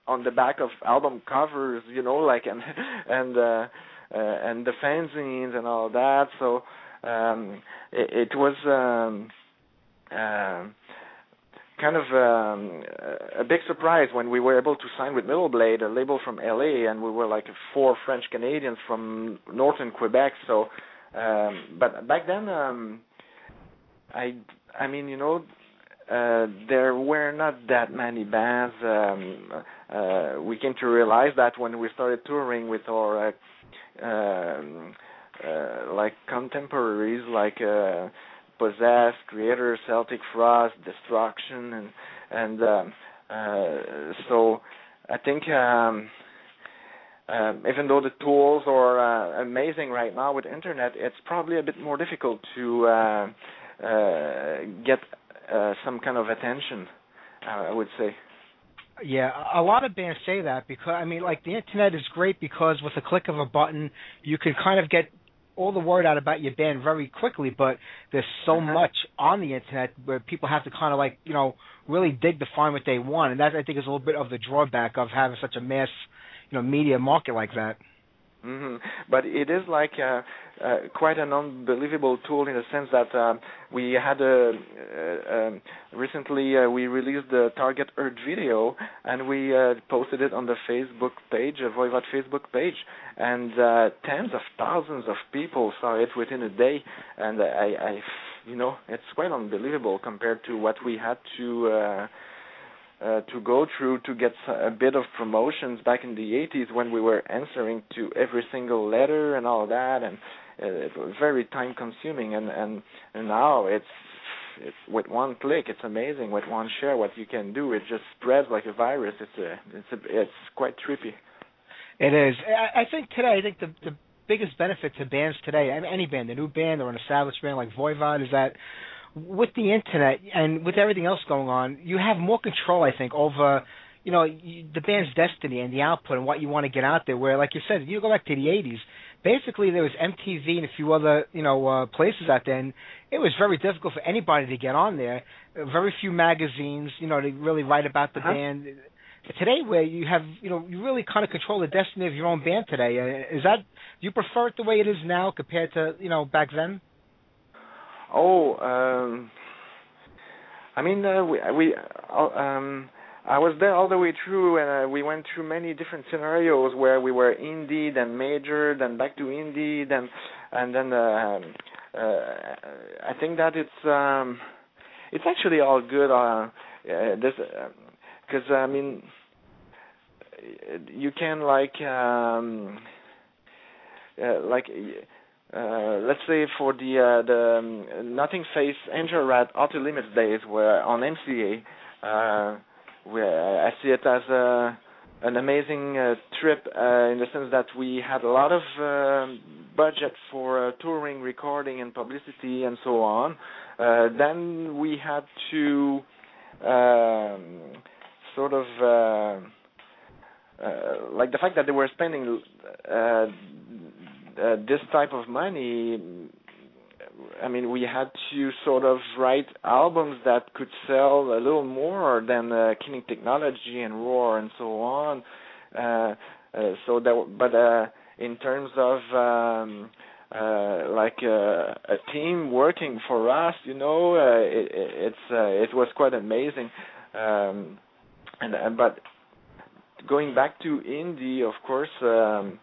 on the back of album covers you know like and and uh, uh and the fanzines and all that. So um it, it was um uh, kind of um, a big surprise when we were able to sign with Metal Blade, a label from LA, and we were like four French Canadians from northern Quebec. So, um, but back then, um, I I mean, you know, uh, there were not that many bands. Um, uh, we came to realize that when we started touring with our uh, um, uh, like contemporaries, like. Uh, Possessed, Kreator, Celtic Frost, Destruction, and and um, uh, so I think um, um, even though the tools are uh, amazing right now with internet, it's probably a bit more difficult to uh, uh, get uh, some kind of attention. Uh, I would say. Yeah, a lot of bands say that because I mean, like the internet is great because with a click of a button, you can kind of get all the word out about your band very quickly, but there's so Uh-huh. much on the internet where people have to kind of like you know really dig to find what they want, and that I think is a little bit of the drawback of having such a mass you know media market like that. Hmm But it is like uh, uh, quite an unbelievable tool in the sense that um, we had a uh, um, recently uh, we released the Target Earth video and we uh, posted it on the Facebook page, uh, Voivod Facebook page, and tens of thousands of people saw it within a day, and I, I, you know, it's quite unbelievable compared to what we had to. Uh, to go through to get a bit of promotions back in the 80s when we were answering to every single letter and all that, and uh, it was very time consuming. And and and now it's it's with one click, it's amazing. With one share, what you can do, it just spreads like a virus. It's a it's a it's quite trippy. It is. I, I think today, I think the the biggest benefit to bands today, any band, a new band or an established band like Voivod, is that with the internet and with everything else going on, you have more control, I think, over you know you, the band's destiny and the output and what you want to get out there. Where, like you said, you go back to the '80s. Basically, there was MTV and a few other, you know, uh, places out there, and it was very difficult for anybody to get on there. Very few magazines, you know, to really write about the Uh-huh. band. Today, where you have, you know, you really kind of control the destiny of your own band today. Uh, is that do you prefer it the way it is now compared to, you know, back then? Oh, um, I mean, uh, we, we uh, um, I was there all the way through, and uh, we went through many different scenarios where we were indie, then major, then back to indie, then and then uh, um, uh, I think that it's um, it's actually all good. Uh, uh, this because I mean, you can like um, uh, like. Uh, let's say for the uh, the um, Nothing Face Angel Rat Outer Limits days where on MCA, uh, where I see it as a an amazing uh, trip uh, in the sense that we had a lot of uh, budget for touring, recording, and publicity, and so on. Then we had to um, sort of like the fact that they were spending uh, this type of money. I mean, we had to sort of write albums that could sell a little more than uh, Killing Technology and Roar and so on. Uh, uh, so that, but uh, in terms of um, uh, like uh, a team working for us, you know, uh, it, it's uh, it was quite amazing. Um, and uh, but going back to indie, of course, um,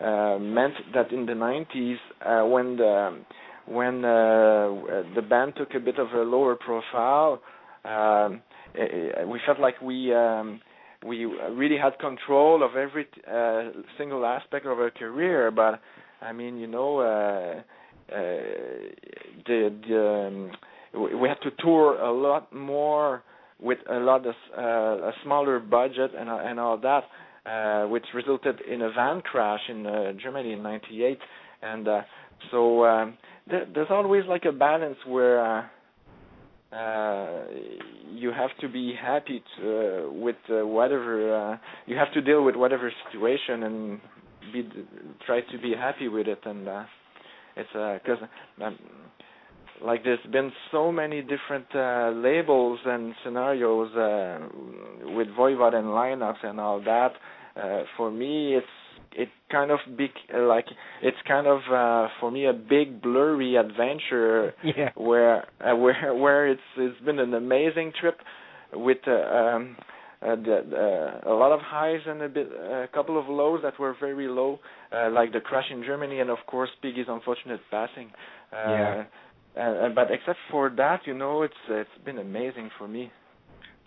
meant that in the 90s, uh, when the when uh, the band took a bit of a lower profile, um, eh, we felt like we um, we really had control of every uh, single aspect of our career. But I mean, you know, uh, uh, the the um, we had to tour a lot more with a lot of uh, a smaller budget and uh, and all that, uh, which resulted in a van crash in uh, Germany in '98, and uh, so um, there, there's always like a balance where uh, uh, you have to be happy to, uh, with uh, whatever uh, you have to deal with whatever situation and be try to be happy with it and uh, it's because uh, um, like there's been so many different uh, labels and scenarios uh, with Voivod and lineups and all that. Uh, for me, it's it kind of big like it's kind of uh for me a big blurry adventure Yeah. where uh, where where it's it's been an amazing trip with uh, um uh, the, uh, a lot of highs and a bit a couple of lows that were very low uh, like the crash in Germany and of course Piggy's unfortunate passing uh Yeah. uh, but except for that you know it's it's been amazing for me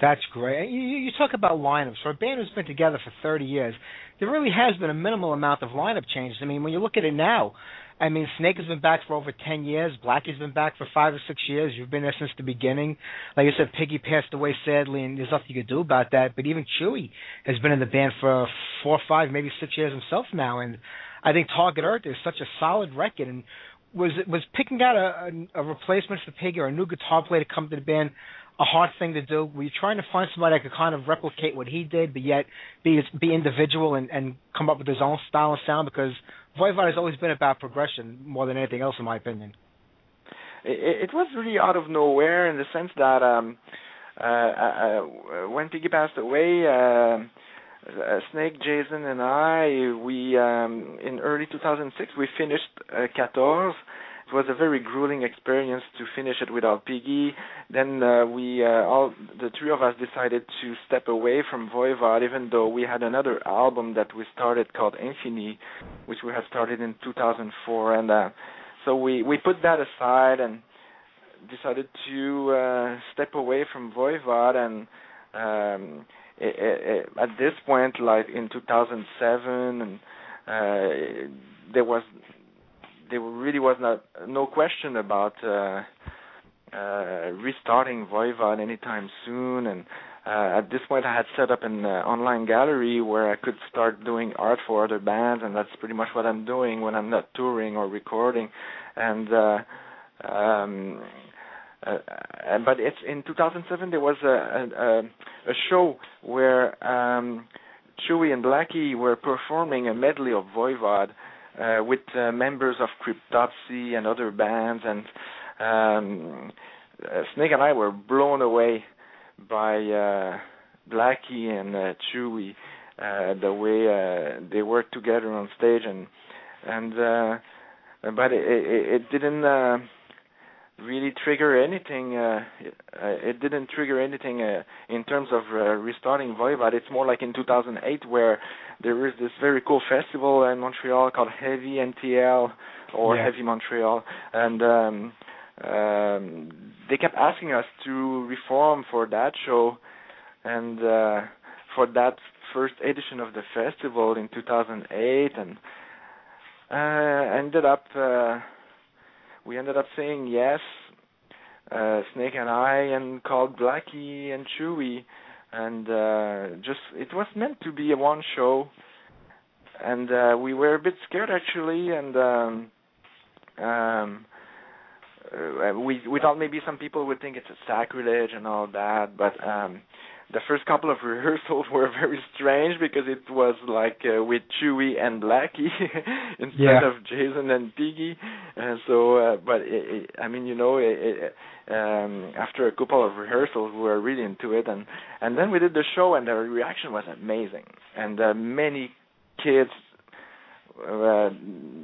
That's great. You, you talk about lineups. For a band who's been together for 30 years, there really has been a minimal amount of lineup changes. I mean, when you look at it now, I mean, Snake has been back for over 10 years. Blackie's been back for five or six years. You've been there since the beginning. Like I said, Piggy passed away sadly, and there's nothing you could do about that. But even Chewy has been in the band for four, five, maybe six years himself now. And I think Target Earth is such a solid record. And was was picking out a, a, a replacement for Piggy or a new guitar player to come to the band a hard thing to do? Were trying to find somebody that could kind of replicate what he did, but yet be be individual and, and come up with his own style and sound? Because Voivod has always been about progression more than anything else, in my opinion. it, it was really out of nowhere in the sense that um uh, uh when Piggy passed away uh, uh, Snake, Jason, and I, we um, in early 2006 we finished uh, Katorz. It was a very grueling experience to finish it without Piggy. Then uh, we uh, all the three of us decided to step away from Voivod, even though we had another album that we started called Infini, which we had started in 2004, and uh, so we we put that aside and decided to uh, step away from Voivod and. Um, it, it, at this point, like in 2007, and uh, there was there really was not no question about uh, uh, restarting Voivod anytime soon. And uh, at this point, I had set up an uh, online gallery where I could start doing art for other bands, and that's pretty much what I'm doing when I'm not touring or recording. And uh, um, uh, but it's in 2007 there was a a, a show where um, Chewy and Blackie were performing a medley of Voivod uh, with uh, members of Cryptopsy and other bands, and um, uh, Snake and I were blown away by uh, Blackie and uh, Chewy, uh, the way uh, they worked together on stage, and and uh, but it, it, it didn't. Uh, really trigger anything. Uh, uh, it didn't trigger anything uh, in terms of uh, restarting Voivod. It's more like in 2008 where there is this very cool festival in Montreal called Heavy MTL or Yeah. Heavy Montreal, and um, um, they kept asking us to reform for that show, and uh, for that first edition of the festival in 2008, and uh, ended up. Uh, we ended up saying yes, uh, Snake and I, and called Blackie and Chewy, and uh, just it was meant to be a one show, and uh, we were a bit scared actually, and um, um, uh, we we thought maybe some people would think it's a sacrilege and all that, but um, the first couple of rehearsals were very strange because it was like uh, with Chewy and Blackie instead Yeah. of Jason and Piggy. And so, uh, but it, it, I mean, you know, it, it, um, after a couple of rehearsals, we were really into it, and and then we did the show, and the reaction was amazing, and uh, many kids uh,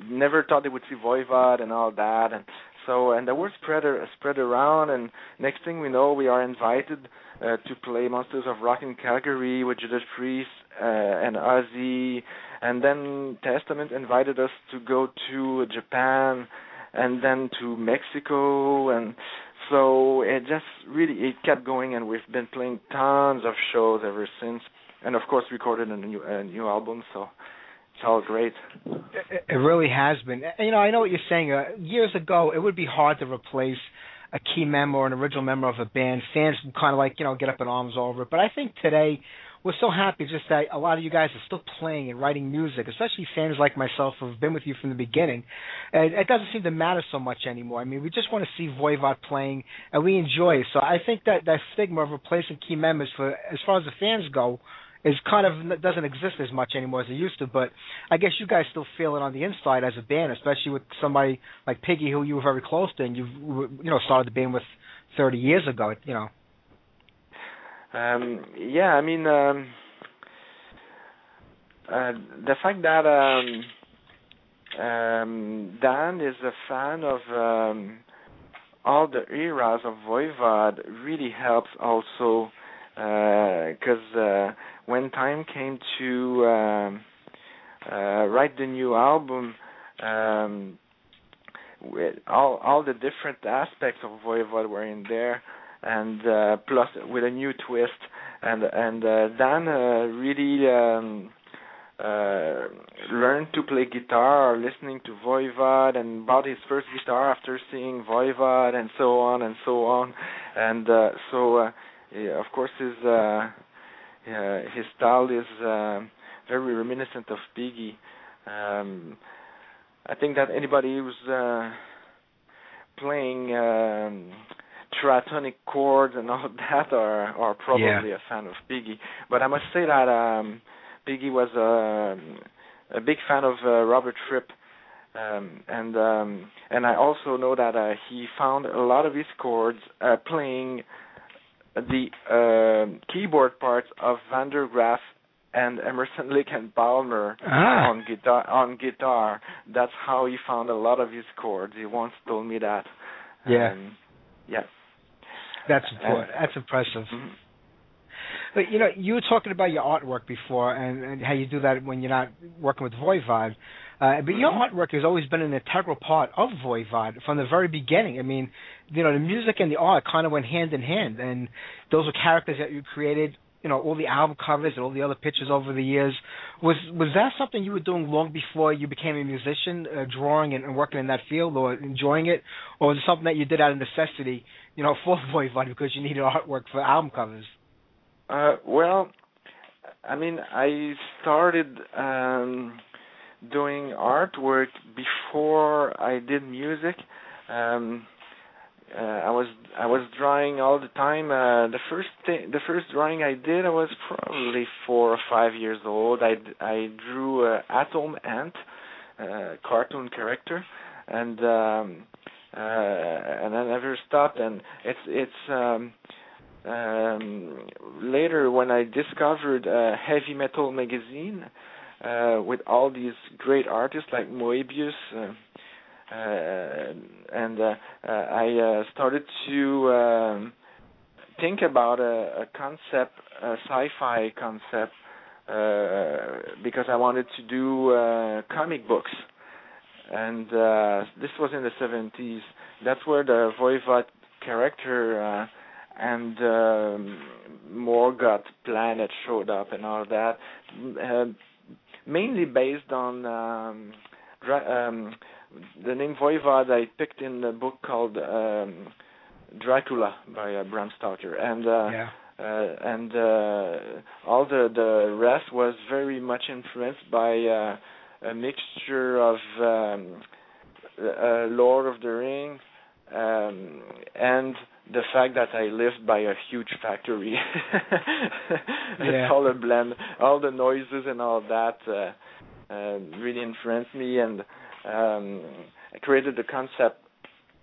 never thought they would see Voivod and all that, and so and the word spread spread around, and next thing we know, we are invited uh, to play Monsters of Rock in Calgary with Judas Priest uh, and Ozzy, and then Testament invited us to go to Japan, and then to Mexico, and so it just really it kept going, and we've been playing tons of shows ever since, and of course recorded a new a new album, so it's all great. It, really has been. You know, I know what you're saying. Uh, years ago, it would be hard to replace a key member or an original member of a band. Fans would kind of like, you know, get up in arms over it. But I think today, we're so happy just that a lot of you guys are still playing and writing music, especially fans like myself who've been with you from the beginning. And it doesn't seem to matter so much anymore. I mean, we just want to see Voivod playing, and we enjoy it. So I think that that stigma of replacing key members for as far as the fans go is kind of doesn't exist as much anymore as it used to. But I guess you guys still feel it on the inside as a band, especially with somebody like Piggy, who you were very close to, and you you know started the band with 30 years ago. You know. Um, yeah, I mean, um, uh, the fact that um, um, Dan is a fan of um, all the eras of Voivod really helps also because uh, uh, when time came to um, uh, write the new album, um, all all the different aspects of Voivod were in there, and uh, plus with a new twist, and and uh, Dan really um, uh, learned to play guitar, listening to Voivod, and bought his first guitar after seeing Voivod, and so on and so on, and uh, so. Uh, yeah, of course, his uh, his style is uh, very reminiscent of Piggy. Um, I think that anybody who's uh, playing um, tritonic chords and all that are are probably Yeah. a fan of Piggy. But I must say that um, Piggy was uh, a big fan of uh, Robert Fripp. Um, and um, and I also know that uh, he found a lot of his chords uh, playing the uh, keyboard parts of Van der Graaf and Emerson Lake and Palmer Ah. on guitar. On guitar, that's how he found a lot of his chords. He once told me that. Yeah. Um, yeah. That's important. That's impressive. mhm. But you know, you were talking about your artwork before, and, and how you do that when you're not working with Voivod. Uh, but your artwork has always been an integral part of Voivod from the very beginning. I mean, you know, the music and the art kind of went hand in hand, and those were characters that you created. You know, all the album covers and all the other pictures over the years. Was was that something you were doing long before you became a musician, uh, drawing and, and working in that field, or enjoying it, or was it something that you did out of necessity? You know, for Voivod because you needed artwork for album covers. Uh, well, I mean, I started um, doing artwork before I did music. Um, uh, I was I was drawing all the time. Uh, the first thing, the first drawing I did, I was probably four or five years old. I I drew a Atom Ant, uh, cartoon character, and um, uh, and I never stopped. And it's it's um, um, later when I discovered uh, Heavy Metal magazine uh, with all these great artists like Moebius, uh, uh, and uh, uh, I uh, started to um, think about a, a concept, a sci-fi concept, uh, because I wanted to do uh, comic books, and this was in the 70s. That's where the Voivod character. And um, Morgoth planet showed up and all that, mainly based on um, Dra- um, the name Voivod I picked in a book called um, Dracula by uh, Bram Stoker, and uh, Yeah. uh, and uh, all the the rest was very much influenced by uh, a mixture of um, uh, Lord of the Ring um, and the fact that I lived by a huge factory. Yeah. all a blend. All the noises and all that uh, uh, really influenced me, and um, I created the concept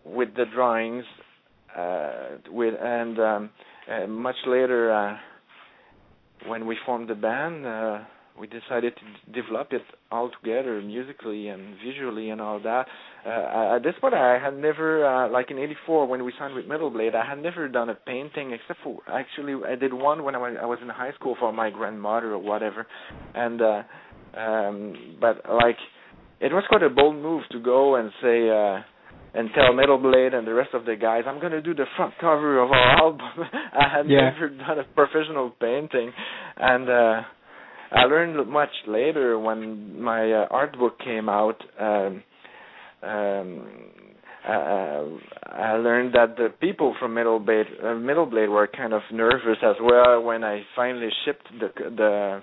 with the drawings. Uh, with and um, uh, much later, uh, when we formed the band, uh, we decided to d- develop it all together musically and visually and all that. Uh, at this point, I had never, uh, like in '84 when we signed with Metal Blade, I had never done a painting except for actually I did one when I was, I was in high school for my grandmother or whatever, and uh, um, but like it was quite a bold move to go and say. Uh, and tell Metal Blade and the rest of the guys, I'm gonna do the front cover of our album. I had Yeah. never done a professional painting, and uh I learned much later when my uh, art book came out. Um, um, uh, I learned that the people from Metal Blade, uh, Metal Blade were kind of nervous as well when I finally shipped the the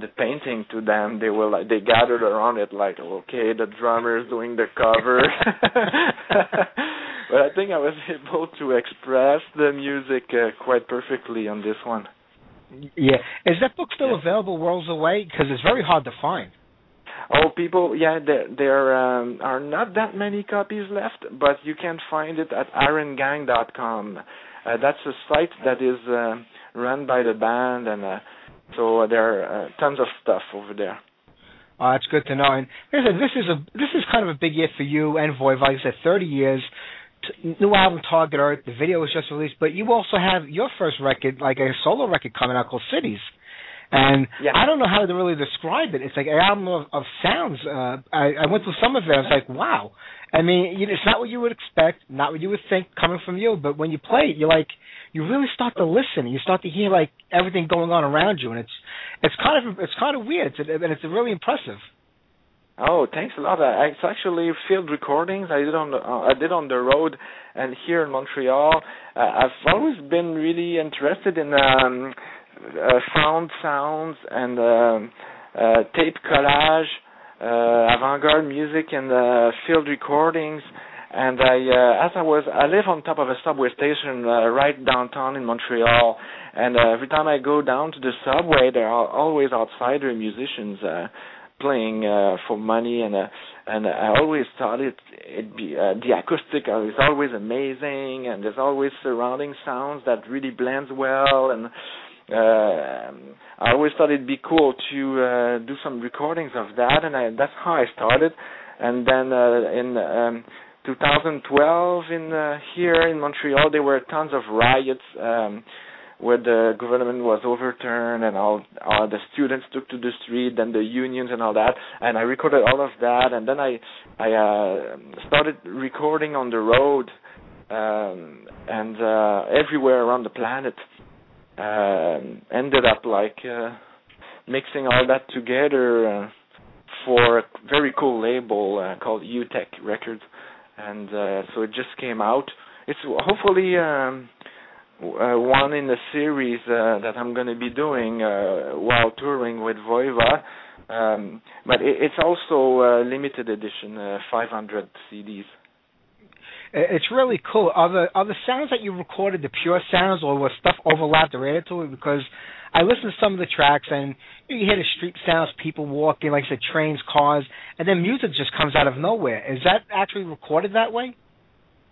the painting to them. They were like they gathered around it like, okay, the drummer's doing the cover. but I think I was able to express the music uh, quite perfectly on this one. Yeah. Is that book still available worlds away? Because it's very hard to find. Oh, people, yeah, there there um, are not that many copies left, but you can find it at irongang.com. Uh, that's a site that is uh, run by the band, and uh, so there are uh, tons of stuff over there. Uh, that's good to know. And listen, this is a this is kind of a big year for you and Voivod. Like I said, 30 years. T- new album Target Earth. The video was just released, but you also have your first record, like a solo record, coming out called Cities. And Yeah. I don't know how to really describe it. It's like an album of, of sounds. Uh, I, I went through some of it. I was like, wow. I mean, you know, it's not what you would expect, not what you would think coming from you. But when you play it, you're like, you really start to listen. And you start to hear like everything going on around you, and it's it's kind of it's kind of weird, it's, and it's really impressive. Oh, thanks a lot. Uh, It's actually field recordings I did on the uh, I did on the road and here in Montreal. Uh, I've always been really interested in um, uh, found sounds and um, uh, tape collage, uh, avant-garde music and uh, field recordings. And I, uh, as I was, I live on top of a subway station uh, right downtown in Montreal. And uh, every time I go down to the subway, there are always outsider musicians. Uh, playing uh, for money and uh, and I always thought it it be uh, the acoustic is always amazing and there's always surrounding sounds that really blends well and uh I always thought it'd be cool to uh do some recordings of that and I that's how I started. And then uh in um 2012 in uh, here in Montreal there were tons of riots um where the government was overturned and all, all the students took to the street and the unions and all that. And I recorded all of that and then I I uh started recording on the road um and uh everywhere around the planet. Um ended up like uh mixing all that together uh, for a very cool label uh, called UTech Records. And uh so it just came out. It's hopefully um uh, one in the series uh, that I'm going to be doing uh, while touring with Voivod. Um, but it, it's also uh, limited edition, uh, 500 CDs. It's really cool. Are the are the sounds that you recorded the pure sounds, or was stuff overlapped or added to it? Because I listened to some of the tracks, and you hear the street sounds, people walking, like I said, trains, cars, and then music just comes out of nowhere. Is that actually recorded that way?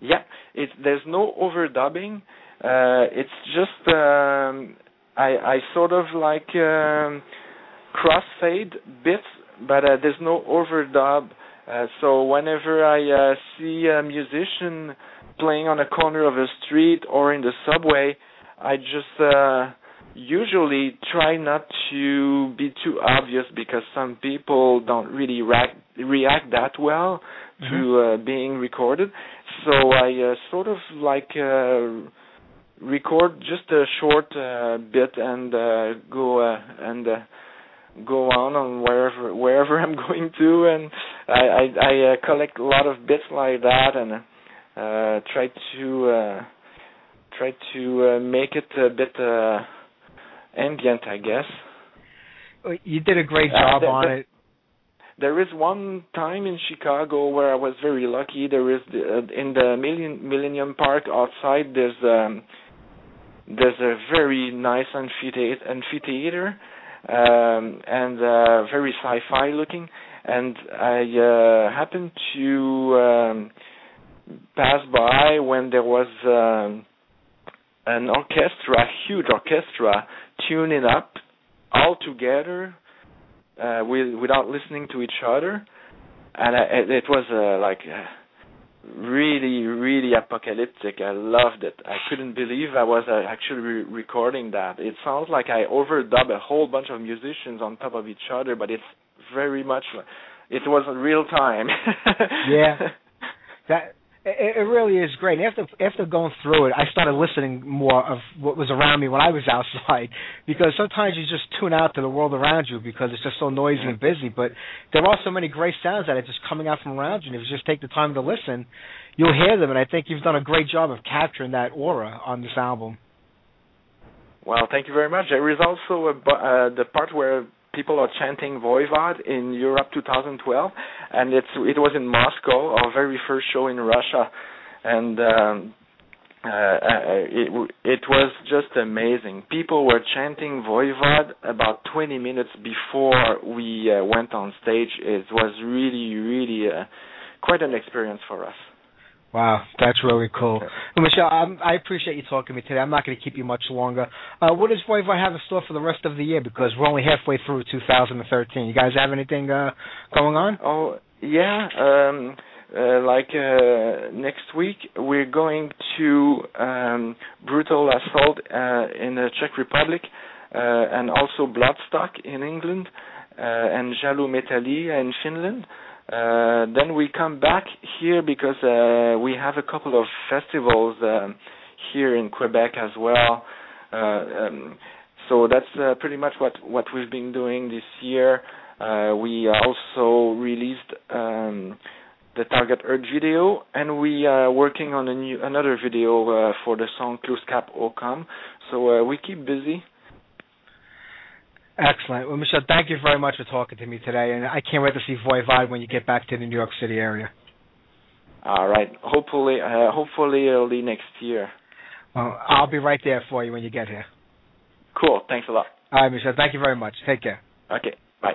Yeah, it's there's no overdubbing. Uh, it's just um, I I sort of like um, crossfade bits, but uh, there's no overdub. Uh, so whenever I uh, see a musician playing on a corner of a street or in the subway, I just uh, usually try not to be too obvious because some people don't really react react that well to uh, being recorded. So I uh, sort of like uh, record just a short uh, bit and uh, go uh, and uh, go on on wherever wherever I'm going to, and I I, I uh, collect a lot of bits like that and uh, try to uh, try to uh, make it a bit uh, ambient, I guess. You did a great job on it. There is one time in Chicago where I was very lucky. There is the, uh, in the Millennium, Millennium Park outside. There's um, there's a very nice amphitheater, amphitheater um, and uh, very sci-fi looking. And I uh, happened to um, pass by when there was um, an orchestra, a huge orchestra, tuning up all together uh, with, without listening to each other, and I, it, it was uh, like uh, really, really apocalyptic. I loved it. I couldn't believe I was uh, actually re- recording that. It sounds like I overdub a whole bunch of musicians on top of each other, but it's very much. It was real time. yeah, that It, it really is great. After after going through it, I started listening more of what was around me when I was outside because sometimes you just tune out to the world around you because it's just so noisy and busy. But there are so many great sounds that are just coming out from around you. And if you just take the time to listen, you'll hear them. And I think you've done a great job of capturing that aura on this album. Well, thank you very much. There is also a, uh, the part where people are chanting Voivod in Europe 2012, and it's it was in Moscow, our very first show in Russia, and um, uh, uh, it it was just amazing. People were chanting Voivod about 20 minutes before we uh, went on stage. It was really, really uh, quite an experience for us. Wow, that's really cool. Well, Michel, I'm, I appreciate you talking to me today. I'm not going to keep you much longer. Uh, what does Voivod have in store for the rest of the year? Because we're only halfway through 2013. You guys have anything uh, going on? Oh yeah, um, uh, like uh, next week we're going to um, Brutal Assault uh, in the Czech Republic, uh, and also Bloodstock in England, uh, and Jalometalli in Finland. Uh, then we come back here because uh, we have a couple of festivals um, here in Quebec as well. Uh, um, so that's uh, pretty much what what we've been doing this year. Uh, we also released um, the Target Earth video, and we are working on a new another video uh, for the song Kluskap O'Kom. So uh, we keep busy. Excellent. Well, Michel, thank you very much for talking to me today, and I can't wait to see Voivod when you get back to the New York City area. All right. Hopefully, uh, hopefully early next year. Well, I'll be right there for you when you get here. Cool. Thanks a lot. All right, Michel. Thank you very much. Take care. Okay. Bye.